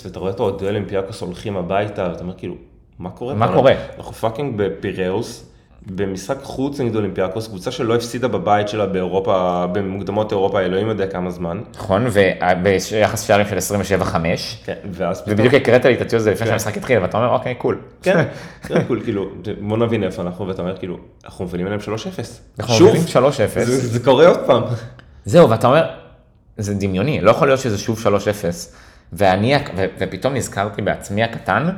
ואתה רואה את אוהדי אולימפיאקוס הולכים הביתה, ואתה אומר כאילו, מה קורה? מה? קורה? אנחנו fucking בפיראוס, במשחק חוץ נגד אולימפיאקוס, קבוצה שלא הפסידה בבית שלה באירופה, במוקדמות אירופה, אלוהים יודע כמה זמן. נכון? וביחס שערים של 27-5, כן, ואז פתאום... ובדיוק הקראת לי את הציון הזה לפני שהמשחק התחיל, ואתה אומר, אוקיי, cool. כן, כן, cool, כאילו, בוא נבין איפה אנחנו, ואתה אומר כאילו, אנחנו מובילים עליהם 3-0. אנחנו שוב, מובילים 3-0. זה קורה עוד פעם. זהו, ואתה אומר, זה דמיוני, לא יכול להיות שזה שוב 3-0. ואני, ופתאום נזכרתי בעצמי הקטן,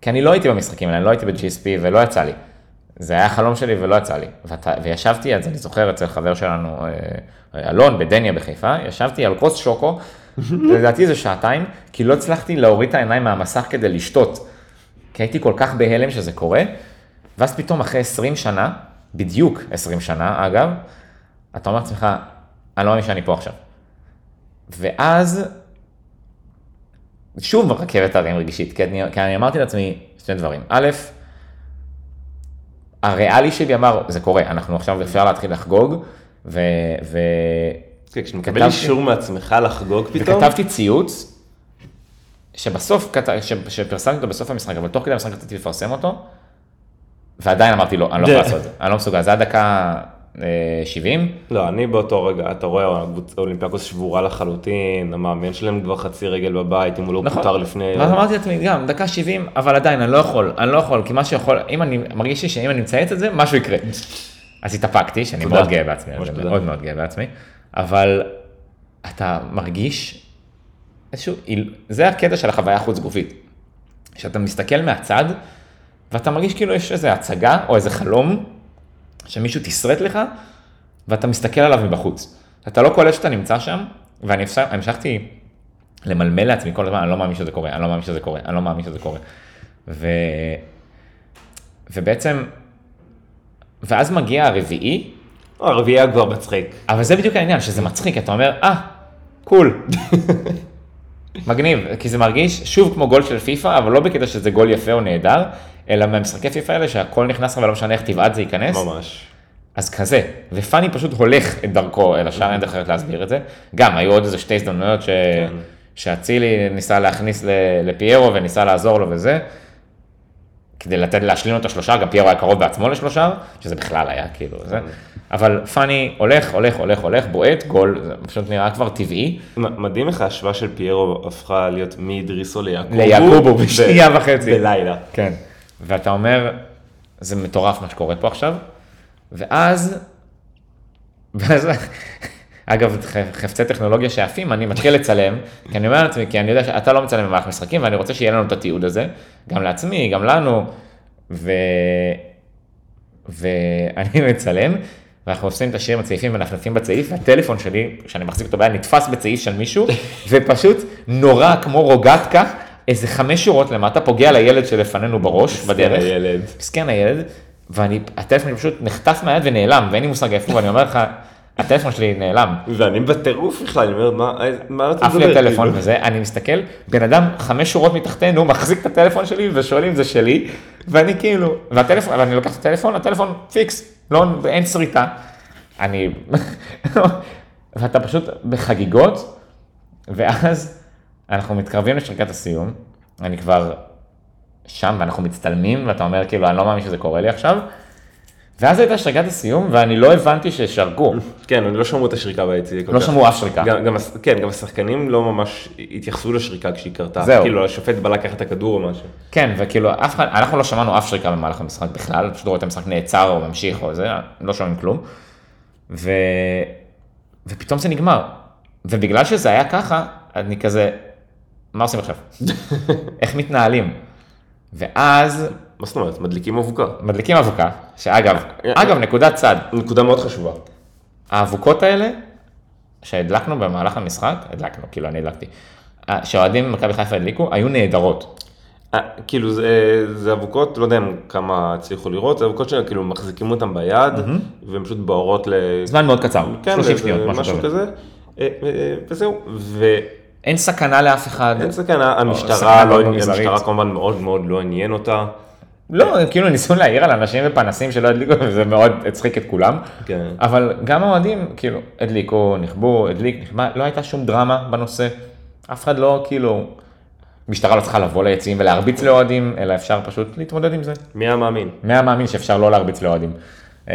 כי אני לא הייתי במשחקים האלה, אני לא הייתי ב-GSP ולא יצא לי. זה היה חלום שלי ולא יצא לי. ואתה, וישבתי, אז אני זוכר אצל חבר שלנו, אה, אלון, בדניה בחיפה, ישבתי על כוס שוקו, לדעתי זה שעתיים, כי לא הצלחתי להוריד את העיניים מהמסך כדי לשתות. כי הייתי כל כך בהלם שזה קורה, ואז פתאום אחרי 20 שנה, בדיוק 20 שנה אגב, אתה אומר לעצמך, אני לא מאמין שאני פה עכשיו. ואז, שוב רכבת הרים רגשית, כי אני, כי אני אמרתי לעצמי שני דברים. א', הריאלי שלי אמר, זה קורה, אנחנו עכשיו אפשר להתחיל לחגוג, ו... ו... כן, כשאתה מקבל כתבתי- אישור מעצמך לחגוג פתאום, וכתבתי ציוץ, שבסוף, ש- שפרסמתי אותו בסוף המשחק, אבל תוך כדי המשחק רציתי לפרסם אותו, ועדיין אמרתי לא, אני לא יכול לעשות את זה, אני לא מסוגל, זה היה דקה 70, לא, אני באותו רגע, אתה רואה, אולימפיאקוס שבורה לחלוטין, המאמן שלהם כבר חצי רגל בבית, אם הוא לא נכון. פוטר לפני... ואז אמרתי לעצמי, גם, דקה 70, אבל עדיין, אני לא יכול, אני לא יכול, כי מה שיכול, אם אני, מרגיש לי שאם אני מצייץ את זה, משהו יקרה. אז התאפקתי, שאני תודה. מאוד גאה בעצמי, תודה. מאוד מאוד גאה בעצמי, אבל אתה מרגיש איזשהו, זה הקטע של החוויה החוץ גופית. שאתה מסתכל מהצד, ואתה מרגיש כאילו יש איזו הצגה או איזה חלום, שמישהו תסרט לך, ואתה מסתכל עליו מבחוץ. אתה לא קולט שאתה נמצא שם, ואני אפשר- המשכתי למלמל לעצמי כל הזמן, אני לא מאמין שזה קורה, אני לא מאמין שזה קורה, אני לא מאמין שזה קורה. ו... ובעצם, ואז מגיע הרביעי, הרביעייה כבר מצחיק. אבל זה בדיוק העניין, שזה מצחיק, אתה אומר, אה, קול. מגניב, כי זה מרגיש שוב כמו גול של פיפא, אבל לא בקטע שזה גול יפה או נהדר, אלא מהמשחקי פיפא האלה שהכל נכנס לך ולא משנה איך תבעט זה ייכנס. ממש. אז כזה, ופאני פשוט הולך את דרכו אל השאר, אין דרך אחרת להסביר את זה. גם, היו עוד איזה שתי הזדמנויות ש... כן. שאצילי ניסה להכניס. לפיירו וניסה לעזור לו וזה, כדי לתת, להשלים לו את השלושה, גם פיירו היה קרוב בעצמו לשלושה, שזה בכלל היה כאילו זה. אבל פאני הולך, הולך, הולך, הולך, בועט, גול, זה פשוט נראה כבר טבעי. מדהים איך ההשוואה של פיירו הפכה להיות מאדריסו ליעקובו. ליעקובו בשנייה וחצי. בלילה. כן. ואתה אומר, זה מטורף מה שקורה פה עכשיו, ואז, ואז, אגב, חפצי טכנולוגיה שעפים, אני מתחיל לצלם, כי אני אומר לעצמי, כי אני יודע שאתה לא מצלם במהלך משחקים, ואני רוצה שיהיה לנו את התיעוד הזה, גם לעצמי, גם לנו, ו... ואני מצלם, ואנחנו עושים את השיר עם הצעיפים ונפנפים בצעיף, והטלפון שלי, שאני מחזיק אותו ביד, נתפס בצעיף של מישהו, ופשוט נורא כמו רוגטקה, איזה חמש שורות למטה, פוגע לילד שלפנינו בראש, בדרך. הילד. מסכן הילד, ואני, הטלפון שלי פשוט נחטף מהיד ונעלם, ואין לי מושג איפה, ואני אומר לך, הטלפון שלי נעלם. ואני בטירוף בכלל, אני אומר, מה- מה אתה עף לי מדבר? הטלפון? וזה, אני מסתכל, בן אדם חמש שורות מתחתנו מחזיק את הטלפון שלי ושואל אם זה שלי, ואני כאילו, והטלפון, ואני לוקח את הטלפון, הטלפון פיקס, לא, אין שריטה. אני, ואתה פשוט בחגיגות, ואז אנחנו מתקרבים לשריקת הסיום, אני כבר שם ואנחנו מצטלמים, ואתה אומר כאילו, אני לא מאמין שזה קורה לי עכשיו. ואז הייתה שריקת הסיום, ואני לא הבנתי ששרקו, כן, לא שמעו את השריקה ביציע. לא. שמעו אף שריקה. גם, גם, כן, גם השחקנים לא ממש התייחסו לשריקה כשהיא קרתה. זהו. כאילו, השופט בא לקחת את הכדור או משהו. כן, וכאילו, אף אחד, אנחנו לא שמענו אף שריקה במהלך המשחק בכלל, פשוט רואה את המשחק נעצר או ממשיך או זה, לא שומעים כלום. ו... ופתאום זה נגמר. ובגלל שזה היה ככה, אני כזה, מה עושים עכשיו? איך מתנהלים? ואז מה זאת אומרת? מדליקים אבוקה. מדליקים אבוקה, שאגב, אגב, נקודת צד, נקודה מאוד חשובה. האבוקות האלה, שהדלקנו במהלך המשחק, הדלקנו, כאילו אני הדלקתי, שהאוהדים במכבי חיפה הדליקו, היו נהדרות. אה, כאילו זה, זה אבוקות, לא יודע כמה הצליחו לראות, זה אבוקות שכאילו מחזיקים אותם ביד, והן פשוט בוערות ל... זמן מאוד קצר, כן, 30 זה- שניות, משהו משהו כזה. כזה. אה, אה, וזהו, אין סכנה לאף אחד. סכנה, סכנה המשטרה, לא, מזערית. המשטרה כמובן מאוד מאוד לא עניין אותה. לא, כאילו ניסו להעיר על אנשים ופנסים שלא הדליקו, וזה מאוד הצחיק את כולם. כן. אבל גם האוהדים, כאילו, הדליקו, נכבו, הדליק, נכבה, לא הייתה שום דרמה בנושא. אף אחד לא, כאילו, משטרה לא צריכה לבוא ליציעים ולהרביץ לאוהדים, אלא אפשר פשוט להתמודד עם זה. מי היה מאמין? מי היה מאמין שאפשר לא להרביץ לאוהדים. אמ,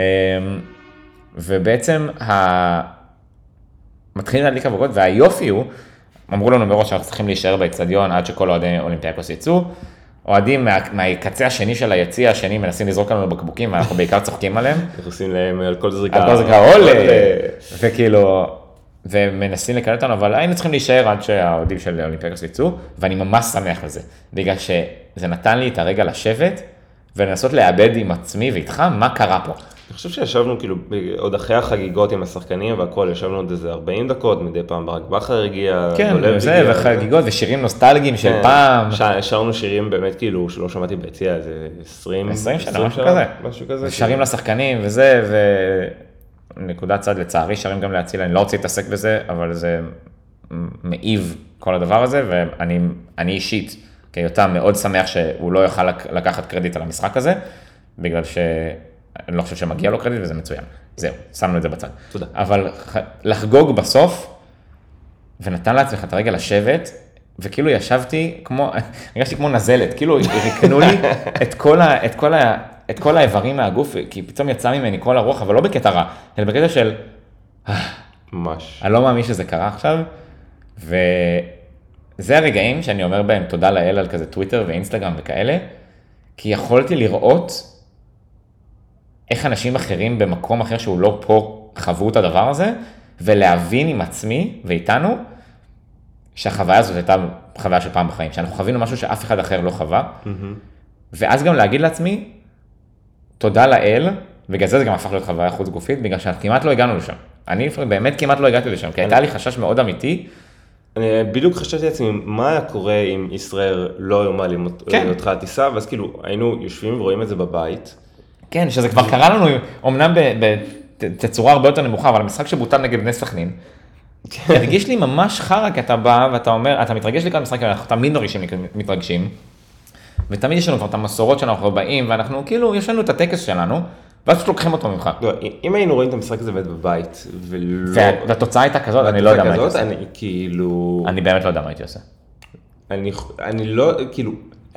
ובעצם ה... מתחילים להדליק אבוקות, והיופי הוא, אמרו לנו מראש שאנחנו צריכים להישאר באצטדיון עד שכל אוהדי אולימפיאקוס יצאו. אוהדים מה, מהקצה השני של היציע השני מנסים לזרוק לנו בקבוקים, ואנחנו בעיקר צוחקים עליהם. נכנסים להם על כל זריקה. על כל זה קרה עולה, וכאילו, ומנסים לקלל אותנו, אבל היינו צריכים להישאר עד שהאוהדים של אולימפיאקוס יצאו, ואני ממש שמח לזה, בגלל שזה נתן לי את הרגע לשבת ולנסות לאבד עם עצמי ואיתך מה קרה פה. אני חושב שישבנו כאילו, עוד אחרי החגיגות עם השחקנים והכל, ישבנו עוד איזה 40 דקות, מדי פעם ברק בכר הגיע, כן, הגיע, וחגיגות ושירים נוסטלגיים של כן. פעם. ש- שרנו שירים באמת כאילו, שלא שמעתי ביציע איזה 20, 20 שנה, משהו כזה. משהו כזה. שרים לשחקנים וזה, ונקודת צד לצערי, שרים גם להציל, אני לא רוצה להתעסק בזה, אבל זה מעיב כל הדבר הזה, ואני אני אישית, כיותם, מאוד שמח שהוא לא יוכל לק- לקחת קרדיט על המשחק הזה, בגלל שאני לא חושב שמגיע לו קרדיט וזה מצוין. זהו, שמנו את זה בצד. תודה. אבל לחגוג בסוף, ונתן לעצמך את הרגע לשבת, וכאילו ישבתי כמו, הרגשתי כמו נזלת, כאילו ריקנו לי את כל, ה, את, כל ה, את כל האיברים מהגוף, כי פתאום יצא ממני כל הרוח, אבל לא בקטע רע, אלא בקטע של, ממש. אני לא מאמין שזה קרה עכשיו, וזה הרגעים שאני אומר בהם תודה לאל על כזה טוויטר ואינסטגרם וכאלה, כי יכולתי לראות איך אנשים אחרים במקום אחר שהוא לא פה חוו את הדבר הזה, ולהבין עם עצמי ואיתנו, שהחוויה הזאת הייתה חוויה של פעם בחיים, שאנחנו חווינו משהו שאף אחד אחר לא חווה, ואז גם להגיד לעצמי, תודה לאל, בגלל זה זה גם הפך להיות חוויה חוץ גופית, בגלל שכמעט לא הגענו לשם. אני באמת כמעט לא הגעתי לשם, כי הייתה לי חשש מאוד אמיתי, אני בדיוק חשבתי לעצמי, מה היה קורה אם ישראל לא היו מעלים כן. אותך לטיסה, ואז כאילו היינו יושבים ורואים את זה בבית. כן, שזה כבר קרה לנו, אמנם בתצורה הרבה יותר נמוכה, אבל המשחק שבוטל נגד בני סכנין, הרגיש לי ממש חרא, כי אתה בא ואתה אומר, אתה מתרגש לקראת משחק, אנחנו תמיד מרגישים מתרגשים, ותמיד יש לנו כבר את המסורות שלנו, אנחנו באים, ואנחנו כאילו, יש לנו את הטקס שלנו, ואז פשוט לוקחים אותו ממך. לא, אם היינו רואים את המשחק הזה בבית, ולא... וה- והתוצאה הייתה כזאת, אני לא יודע מה הייתי עושה. אני כאילו... אני באמת לא יודע מה הייתי עושה. אני, אני לא, כאילו,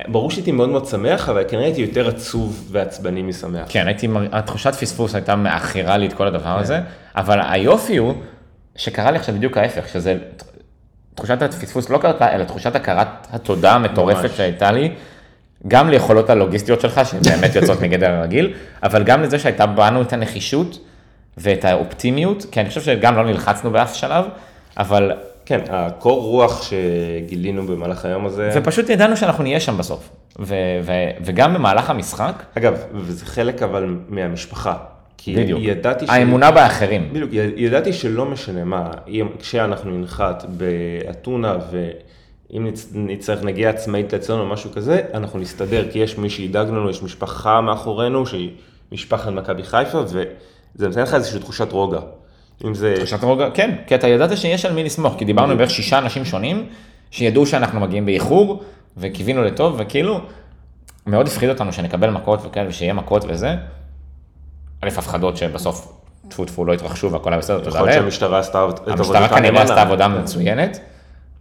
ברור שהייתי מאוד מאוד שמח, אבל כנראה הייתי יותר עצוב ועצבני משמח. כן, הייתי, התחושת פספוס הייתה מאחרה לי את כל הדבר הזה, אבל היופי הוא שקרה לי עכשיו בדיוק ההפך, שזה תחושת הפספוס לא קרתה, אלא תחושת הכרת התודה המטורפת. שהייתה לי, גם ליכולות הלוגיסטיות שלך, שהן באמת יוצאות מגדר הרגיל, אבל גם לזה שהייתה בנו את הנחישות ואת האופטימיות, כי אני חושב שגם לא נלחצנו באף שלב, אבל, כן, הקור רוח שגילינו במהלך היום הזה, ופשוט ידענו שאנחנו נהיה שם בסוף. ו- ו- וגם במהלך המשחק, אגב, וזה חלק אבל מהמשפחה. כי בדיוק, ידעתי ש... האמונה באחרים. בדיוק, ידעתי שלא משנה מה, אם- כשאנחנו ננחת באתונה ואם נצ- נצטרך נגיע עצמאית אצלנו או משהו כזה, אנחנו נסתדר, כי יש מי שידאג לנו, יש משפחה מאחורינו שהיא משפחת מכבי חיפה, וזה נותן לך איזושהי תחושת רוגע. אם זה... רוגע, כן, כי אתה ידעת שיש על מי לסמוך, כי דיברנו עם בערך שישה אנשים שונים, שידעו שאנחנו מגיעים באיחור, וקיווינו לטוב, וכאילו, מאוד הפחיד אותנו שנקבל מכות וכאלה, ושיהיה מכות וזה. א', הפחדות שבסוף, טפו טפו, לא התרחשו והכל היה בסדר, תודה יכול להיות לאל. שהמשטרה עשתה את עבודתה המשטרה כנראה. עשתה עבודה מצוינת.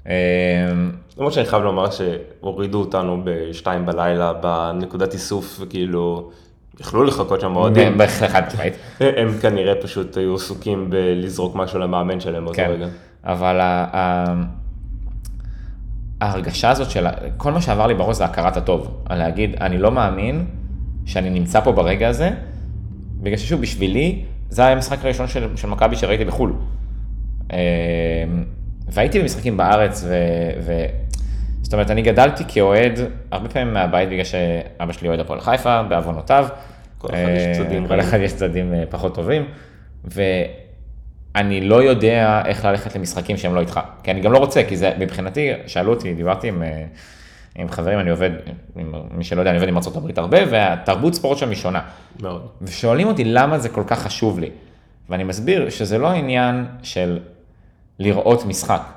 אמ, למרות שאני חייב לומר שהורידו אותנו בשתיים בלילה בנקודת איסוף, וכאילו, יכלו לחכות שם אוהדים. חד משמעית. הם כנראה פשוט היו עסוקים בלזרוק משהו למאמן שלהם באותו כן, רגע. אבל ההרגשה הזאת של, כל מה שעבר לי בראש זה הכרת הטוב, להגיד, אני לא מאמין שאני נמצא פה ברגע הזה, בגלל ששוב, בשבילי, זה היה המשחק הראשון של, של מכבי שראיתי בחו"ל. אה, והייתי במשחקים בארץ, ו... זאת אומרת, אני גדלתי כאוהד הרבה פעמים מהבית, בגלל שאבא שלי אוהד הפועל חיפה, בעוונותיו. כל אחד יש צדדים כל. אחד יש צדדים אה, פחות טובים. ואני לא יודע איך ללכת למשחקים שהם לא איתך. כי אני גם לא רוצה, כי זה, מבחינתי, שאלו אותי, דיברתי עם, אה, עם חברים, אני עובד, עם, מי שלא יודע, אני עובד עם ארה"ב הרבה, והתרבות ספורט שם היא שונה. מאוד. ושואלים אותי למה זה כל כך חשוב לי. ואני מסביר שזה לא עניין של לראות משחק.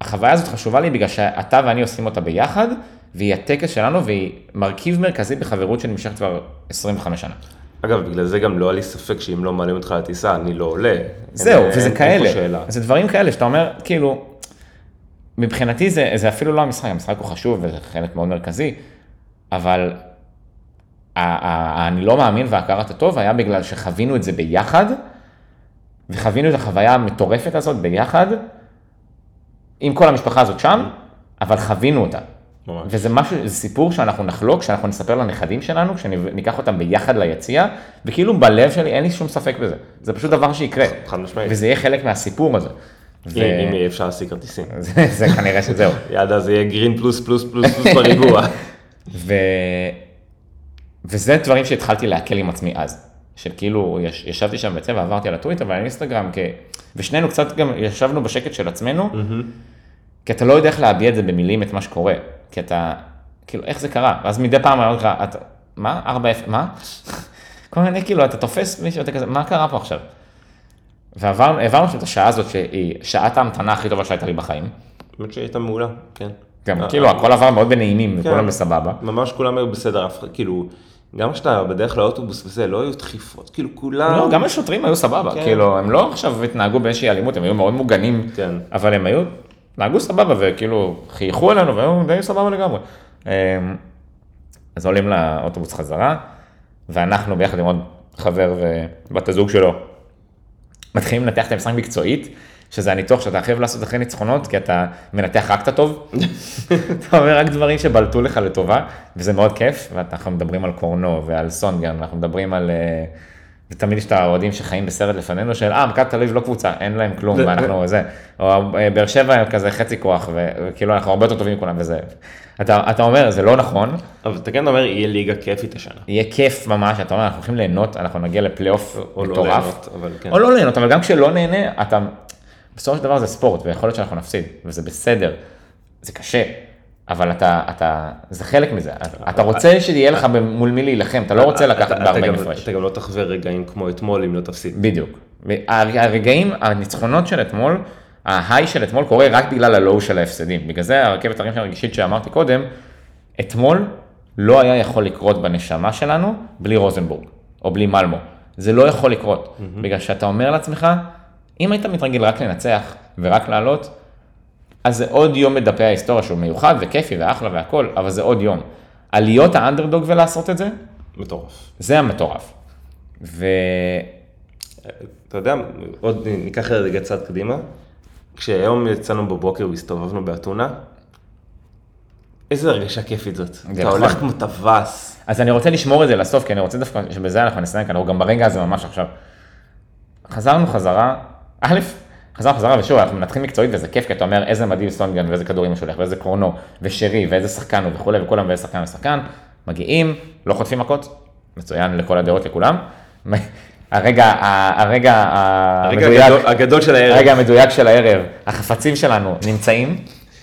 החוויה הזאת חשובה לי בגלל שאתה ואני עושים אותה ביחד, והיא הטקס שלנו, והיא מרכיב מרכזי בחברות שנמשכת כבר 25 שנה. אגב, בגלל זה גם לא היה לי ספק שאם לא מעלים אותך לטיסה, אני לא עולה. זהו, אין- וזה אין- אין כאלה, שאלה. זה דברים כאלה שאתה אומר, כאילו, מבחינתי זה, זה אפילו לא המשחק, המשחק הוא חשוב וזה חלק מאוד מרכזי, אבל אני לא מאמין והכרת הטוב היה בגלל שחווינו את זה ביחד, וחווינו את החוויה המטורפת הזאת ביחד, עם כל המשפחה הזאת שם, אבל חווינו אותה. ממש. וזה משהו, זה סיפור שאנחנו נחלוק, שאנחנו נספר לנכדים שלנו, כשניקח אותם ביחד ליציע, וכאילו בלב שלי אין לי שום ספק בזה. זה פשוט דבר שיקרה. חד משמעית. וזה יהיה חלק מהסיפור הזה. ו... אם יהיה אפשר להשיג כרטיסים. זה, זה כנראה שזהו. יאללה, זה יהיה גרין פלוס פלוס פלוס פלוס בריבוע. ו... וזה דברים שהתחלתי להקל עם עצמי אז. של כאילו, יש, ישבתי שם בצבע, עברתי על הטוויטר ועל האינסטגרם, כ... ושנינו קצת גם ישבנו בשקט של עצמנו, כי אתה לא יודע איך להביע את זה במילים, את מה שקורה. כי אתה, כאילו, איך זה קרה? ואז מדי פעם אומר לך, אתה, מה? 4 אפס, מה? כל מיני, כאילו, אתה תופס מישהו, אתה כזה, מה קרה פה עכשיו? ועברנו שם את השעה הזאת, שהיא שעת ההמתנה הכי טובה שהייתה לי בחיים. האמת שהייתה מעולה, כן. גם אה, כאילו, הכל עבר מאוד בנעימים, כן. וכולם בסבבה. ממש כולם היו בסדר, כאילו, גם כשאתה בדרך לאוטובוס וזה, לא היו דחיפות, כאילו כולם... לא, גם השוטרים היו סבבה, כן. כאילו, הם לא עכשיו התנהגו באיזושהי אלימות, הם היו מאוד מוגנים, כן. אבל הם היו, נהגו סבבה, וכאילו, חייכו אלינו, והיו די סבבה לגמרי. אמ, אז עולים לאוטובוס חזרה, ואנחנו ביחד עם עוד חבר ובת הזוג שלו, מתחילים לנתח את המשחק מקצועית, שזה הניתוח שאתה חייב לעשות אחרי ניצחונות, כי אתה מנתח רק את הטוב. אתה אומר רק דברים שבלטו לך לטובה, וזה מאוד כיף, ואנחנו מדברים על קורנו ועל סונגרן, אנחנו מדברים על... אה, ותמיד יש את האוהדים שחיים בסרט לפנינו של אה, מכבי תל אביב לא קבוצה, אין להם כלום, ואנחנו זה, או אה, באר שבע הם כזה חצי כוח, וכאילו אנחנו הרבה יותר טובים מכולם וזה. אתה, אתה אומר, זה לא נכון, אבל אתה כן אומר, יהיה ליגה כיפית השנה. יהיה כיף ממש, אתה אומר, אנחנו הולכים ליהנות, אנחנו נגיע לפלייאוף או לא מטורף. ליהנות, אבל כן. או לא ליהנות, אבל גם כשלא נהנה, אתה, בסופו של דבר זה ספורט, ויכול להיות שאנחנו נפסיד, וזה בסדר, זה קשה, אבל אתה, אתה, זה חלק מזה, אתה רוצה שיהיה לך מול מי להילחם, אתה לא רוצה לקחת אתה- אתה ב-40 גם- הפרש. אתה גם לא תחווה רגעים כמו אתמול אם לא תפסיד. בדיוק. הרגעים, הניצחונות של אתמול, ההיי של אתמול קורה רק בגלל הלואו של ההפסדים. בגלל זה הרכבת הרגשית שאמרתי קודם, אתמול לא היה יכול לקרות בנשמה שלנו בלי רוזנבורג, או בלי מלמו. זה לא יכול לקרות. בגלל שאתה אומר לעצמך, אם היית מתרגל רק לנצח ורק לעלות, אז זה עוד יום בדפי ההיסטוריה שהוא מיוחד וכיפי ואחלה והכל, אבל זה עוד יום. על להיות האנדרדוג ולעשות את זה, מטורף. זה המטורף. ו... אתה יודע, עוד ניקח רגע צעד קדימה. כשהיום יצאנו בבוקר והסתובבנו באתונה, איזה הרגשה כיפית זאת. אתה נכון. הולך כמו טווס. אז אני רוצה לשמור את זה לסוף, כי אני רוצה דווקא שבזה אנחנו נסיים, כי אנחנו גם ברגע הזה ממש עכשיו. חזרנו חזרה, א', חזרנו חזרה, ושוב, אנחנו מנתחים מקצועית וזה כיף, כי אתה אומר איזה מדהים סטונגן ואיזה כדורים הוא שולח, ואיזה קרונו, ושרי, ואיזה שחקן הוא וכולי, וכולם ואיזה שחקן ושחקן, מגיעים, לא חוטפים מכות, מצוין לכל הדעות לכולם. הרגע, הרגע הרגע המדויק, הגדול- הגדול של הערב. הרגע המדויק של הערב, החפצים שלנו נמצאים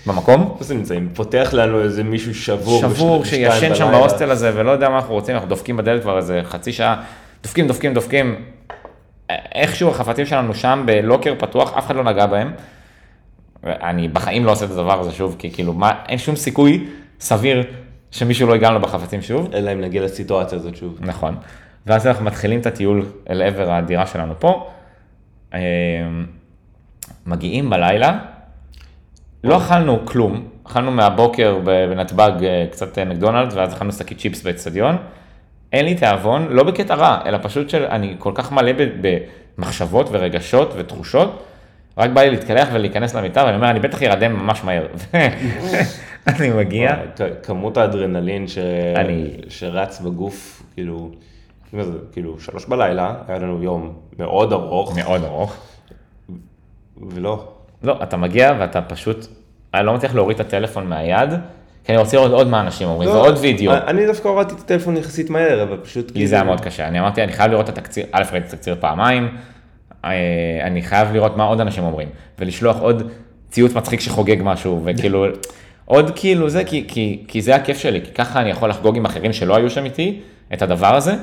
במקום, איפה זה נמצאים? פותח לנו איזה מישהו שבור. שבור שישן שם. בהוסטל הזה ולא יודע מה אנחנו רוצים, אנחנו דופקים בדלת כבר איזה חצי שעה, דופקים, דופקים, דופקים. איכשהו החפצים שלנו שם בלוקר פתוח, אף אחד לא נגע בהם. אני בחיים לא עושה את הדבר הזה שוב, כי כאילו, מה, אין שום סיכוי סביר שמישהו לא ייגע לנו בחפצים שוב. אלא אם נגיע לסיטואציה הזאת שוב. נכון. ואז אנחנו מתחילים את הטיול אל עבר הדירה שלנו פה. אה, מגיעים בלילה, לא אכלנו כלום, אכלנו מהבוקר בנתב"ג אה, קצת אה, מקדונלדס, ואז אכלנו שקית צ'יפס באצטדיון. אין לי תיאבון, לא בקטע רע, אלא פשוט שאני כל כך מלא במחשבות ורגשות ותחושות, רק בא לי להתקלח ולהיכנס למיטה, ואני אומר, אני בטח ירדם ממש מהר. אני מגיע, כמות האדרנלין ש... אני- שרץ בגוף, כאילו, כאילו, שלוש בלילה, היה לנו יום מאוד ארוך, מאוד ארוך. ולא. לא, אתה מגיע ואתה פשוט, אני לא מצליח להוריד את הטלפון מהיד, כי אני רוצה לראות עוד מה אנשים אומרים, לא, ועוד וידאו. אני דווקא הורדתי את הטלפון יחסית מהר, אבל פשוט לי זה היה מאוד קשה. אני אמרתי, אני חייב לראות את התקציר, א', ראיתי את התקציר פעמיים, אה, אני חייב לראות מה עוד אנשים אומרים, ולשלוח עוד ציוץ מצחיק שחוגג משהו, וכאילו, עוד כאילו זה, כי, כי, כי זה הכיף שלי, כי ככה אני יכול לחגוג עם אחרים שלא היו שם איתי, את הדבר הזה,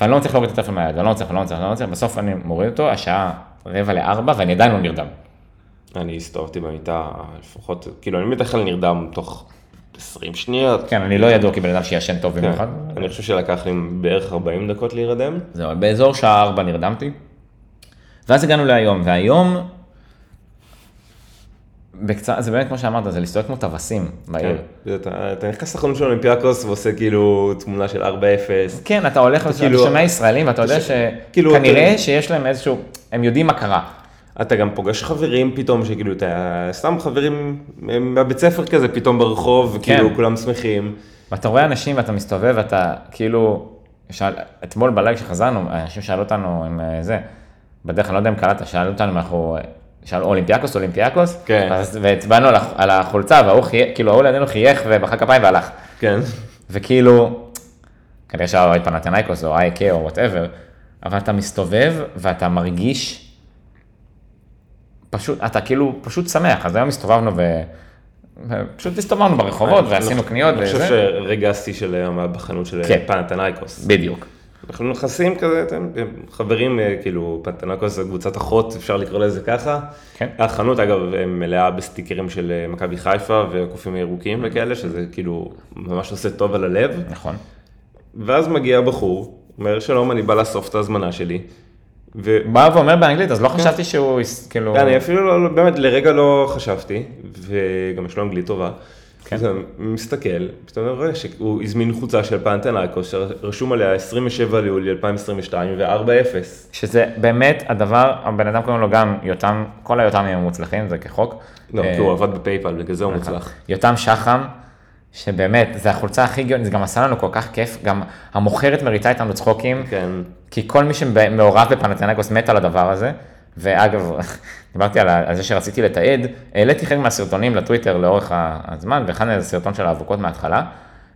ואני לא מצליח להוריד את הטלפון מהיד, אני לא מצליח, אני לא מצליח, אני לא מצליח, בסוף אני מוריד אותו, השעה רבע לארבע, ואני עדיין לא נרדם. אני הסתובבתי במיטה לפחות, כאילו, אני בדרך כלל נרדם תוך 20 שניות. כן, אני לא ידוע כבן אדם שישן טוב כן. במיוחד. אני חושב שלקח לי בערך 40 דקות להירדם. זהו, באזור שעה ארבע נרדמתי. ואז הגענו להיום, והיום, בקצרה, זה באמת כמו שאמרת, זה להסתובב כמו טווסים בעיר. כן. אתה אתה נכנס לחנות של אולימפיאקוס ועושה כאילו תמונה של 4-0. כן, אתה הולך, אתה כאילו- שומע ישראלים, ואתה יודע ש- כאילו, שכנראה אתה- שיש להם איזשהו, הם יודעים מה קרה. אתה גם פוגש חברים פתאום, שכאילו אתה סתם חברים מהבית ספר כזה פתאום ברחוב, כן. כולם שמחים. ואתה רואה אנשים ואתה מסתובב ואתה כאילו, שאל, אתמול בלילה כשחזרנו, אנשים שאלו אותנו עם אה, זה, בדרך כלל, לא יודע אם קלטת, שאלו אותנו אם אנחנו, שאלו אולימפיאקוס, אולימפיאקוס, כן. אז, והצבענו על, הח- על החולצה, וההוא חייך, כאילו ההוא לידינו חייך ומחא כפיים והלך. כן. וכאילו, כנראה שהיה אוהד פנתנאיקוס או אייקה או whatever, אבל אתה מסתובב ואתה מרגיש, פשוט, אתה כאילו פשוט שמח, אז היום הסתובבנו ו... ופשוט הסתובבנו ברחובות ועשינו קניות אני חושב וזה. שרגע השיא של היום היה בחנות של כן. פנתנייקוס. בדיוק. אנחנו נכנסים כזה, אתם חברים, אה, כאילו, פנתנקוס זה קבוצת אחות, אפשר לקרוא לזה ככה. כן. החנות, אגב, אה, מלאה בסטיקרים של אה, מכבי חיפה והקופים הירוקים וכאלה, שזה כאילו ממש עושה טוב על הלב. נכון. ואז מגיע בחור, אומר, שלום, אני בא לאסוף את ההזמנה שלי. ו... בא ואומר באנגלית, אז לא חשבתי שהוא כאילו... אני אפילו לא, לא- באמת, לרגע לא חשבתי, וגם יש לו אנגלית טובה. כן. אני מסתכל, פתאום אני רואה שהוא הזמין חולצה של פנתנאיקוס, שרשום עליה 27 ליולי 2022 ו-4-0. שזה באמת הדבר, הבן אדם קוראים לו גם יותם, כל היותמים הם מוצלחים, זה כחוק. לא, אה, כי הוא עבד בפייפל, בגלל זה הוא מוצלח. יותם שחם, שבאמת, זה החולצה הכי גאונית, זה גם עשה לנו כל כך כיף, גם המוכרת מריצה איתנו צחוקים, כן. כי כל מי שמעורב בפנתנאיקוס מת על הדבר הזה. ואגב, דיברתי על זה שרציתי לתעד, העליתי חלק מהסרטונים לטוויטר לאורך הזמן, ואחד מהם זה סרטון של האבוקות מההתחלה,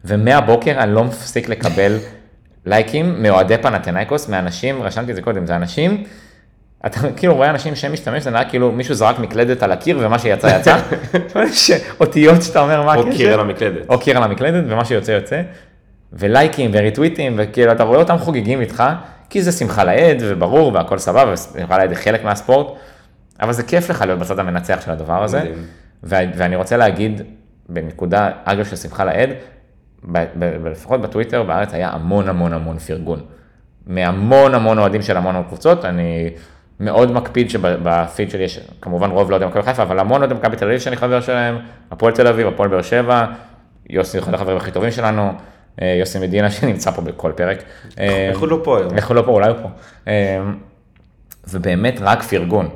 ומהבוקר אני לא מפסיק לקבל לייקים מאוהדי פנתנאיקוס, מאנשים, רשמתי את זה קודם, זה אנשים, אתה כאילו רואה אנשים שהם משתמש, זה נראה כאילו מישהו זרק מקלדת על הקיר ומה שיצא יצא, אותיות שאתה אומר מה או הקשר, קיר על המקלדת. או קיר על המקלדת ומה שיוצא יוצא, ולייקים וריטוויטים, וכאילו אתה רואה אותם חוגגים איתך, כי זה שמחה לאיד וברור והכל סבבה, ושמחה לאיד היא חלק מהספורט, אבל זה כיף לך להיות בצד המנצח של הדבר הזה, ואני רוצה להגיד, בנקודה, אגב, של שמחה לאיד, לפחות בטוויטר בארץ היה המון המון המון פרגון. מהמון המון אוהדים של המון קבוצות, אני מאוד מקפיד שבפיד שלי יש כמובן רוב לא אוהדי מכבי חיפה, אבל המון אוהדי מכבי תל אביב שאני חבר שלהם, הפועל תל אביב, הפועל באר שבע, יוסי אחד החברים הכי טובים שלנו, אה, יוסי מדינה שנמצא פה בכל פרק. אה, איך הוא לא פה היום? איך הוא לא פה, אולי הוא פה. אה, ובאמת רק פרגון.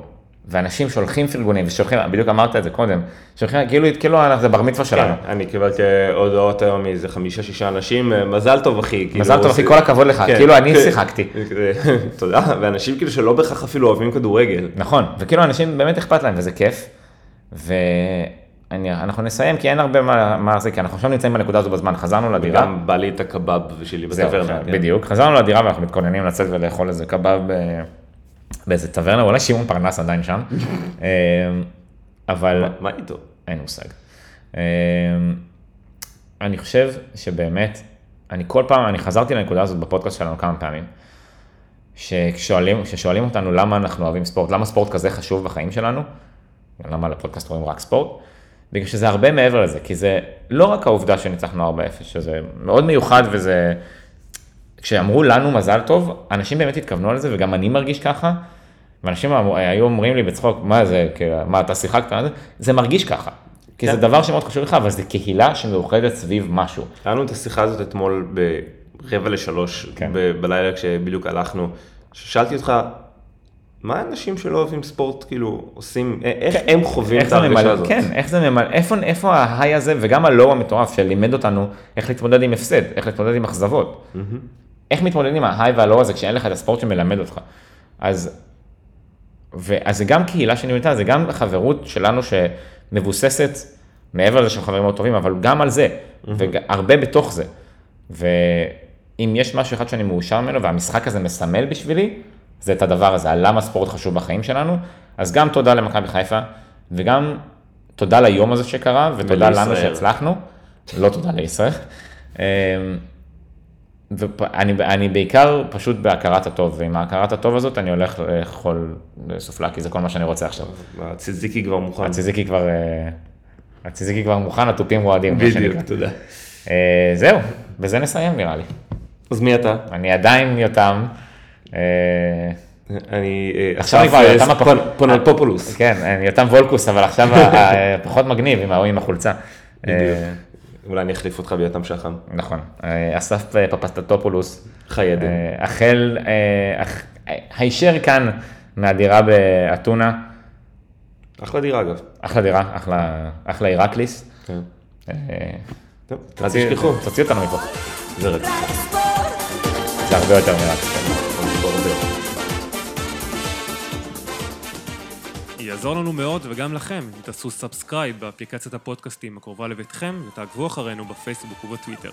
ואנשים שולחים פרגונים ושולחים, בדיוק אמרת את זה קודם, שולחים כאילו, כאילו זה בר מצווה שלנו. כן, אני קיבלתי הודעות היום מאיזה חמישה-שישה אנשים, אה, מזל טוב אחי. כאילו, מזל טוב אחי, כל הכבוד לך, כן, כאילו אני כן. שיחקתי. תודה, ואנשים כאילו שלא בהכרח אפילו אוהבים כדורגל. נכון, וכאילו אנשים באמת אכפת להם וזה כיף. ואנחנו נסיים כי אין הרבה מה, מה זה, כי אנחנו עכשיו נמצאים בנקודה הזו בזמן, חזרנו לדירה. גם בא לי את הקבב שלי בטברנה. כן. בדיוק, חזרנו לדירה ואנחנו מתכוננים לצאת ולאכול איזה קבב ב- באיזה טברנה, אולי שמעון פרנס עדיין שם. אה, אבל מה- איתו? אין מושג. אה, אני חושב שבאמת, אני כל פעם, אני חזרתי לנקודה הזאת בפודקאסט שלנו כמה פעמים, שכששואלים, כששואלים אותנו למה אנחנו אוהבים ספורט, למה ספורט כזה חשוב בחיים שלנו, למה לפודקאסט רואים רק ספורט, בגלל שזה הרבה מעבר לזה, כי זה לא רק העובדה שניצחנו 4-0, שזה מאוד מיוחד וזה, כשאמרו לנו מזל טוב, אנשים באמת התכוונו על זה, וגם אני מרגיש ככה, ואנשים אמרו- היו אומרים לי בצחוק, מה זה, כאילו, מה אתה שיחקת, זה?" זה מרגיש ככה. כי זה כן. דבר שמאוד חשוב לך, אבל זה קהילה שמאוחדת סביב משהו. היה לנו את השיחה הזאת אתמול ברבע לשלוש כן. ב- בלילה כשבדיוק הלכנו, ששאלתי אותך, מה האנשים שלא אוהבים ספורט כאילו עושים, איך הם חווים איך את זה ההרגשה הזאת? כן, איך זה ממלא, איפה, איפה ההיי הזה, וגם הלואו המטורף שלימד אותנו איך להתמודד עם הפסד, איך להתמודד עם אכזבות. איך מתמודדים עם ההיי והלואו הזה כשאין לך את הספורט שמלמד אותך. אז, ו, אז זה גם קהילה שנבנתה, זה גם חברות שלנו שמבוססת, מעבר לזה שהם חברים מאוד טובים, אבל גם על זה, והרבה בתוך זה. ואם יש משהו אחד שאני מאושר ממנו, והמשחק הזה מסמל בשבילי, זה את הדבר הזה, על למה ספורט חשוב בחיים שלנו. אז גם תודה למכבי חיפה, וגם תודה ליום הזה שקרה, ותודה לנו. שהצלחנו. לא תודה לישראל. ואני אני בעיקר פשוט בהכרת הטוב, ועם ההכרת הטוב הזאת אני הולך לאכול סופלקי, זה כל מה שאני רוצה עכשיו. הציזיקי כבר מוכן. הציזיקי כבר, אה, הציזיקי כבר מוכן, התופים רועדים. בדיוק. תודה. אה, זהו, בזה נסיים נראה לי. אז מי אתה? אני עדיין יותם. אה, אני עכשיו אני כבר יותם הפחות... פונ- פונלפופולוס. כן, אני יותם וולקוס, אבל עכשיו הפחות מגניב עם ההוא עם החולצה. בדיוק. אולי אני אחליף אותך ביותם שחם. נכון. אה, אסף אה, פפסטטופולוס. חי עדן. אה, החל, אח- הישר כאן מהדירה באתונה. אחלה דירה אגב. אחלה דירה, אחלה, אחלה אירקליס. כן. אה, טוב, אל תשכחו. תוציא אותנו מפה. זה ספורט, זה הרבה יותר מרק. יעזור לנו מאוד וגם לכם אם תעשו subscribe באפליקציית הפודקאסטים הקרובה לביתכם ותעקבו אחרינו בפייסבוק ובטוויטר.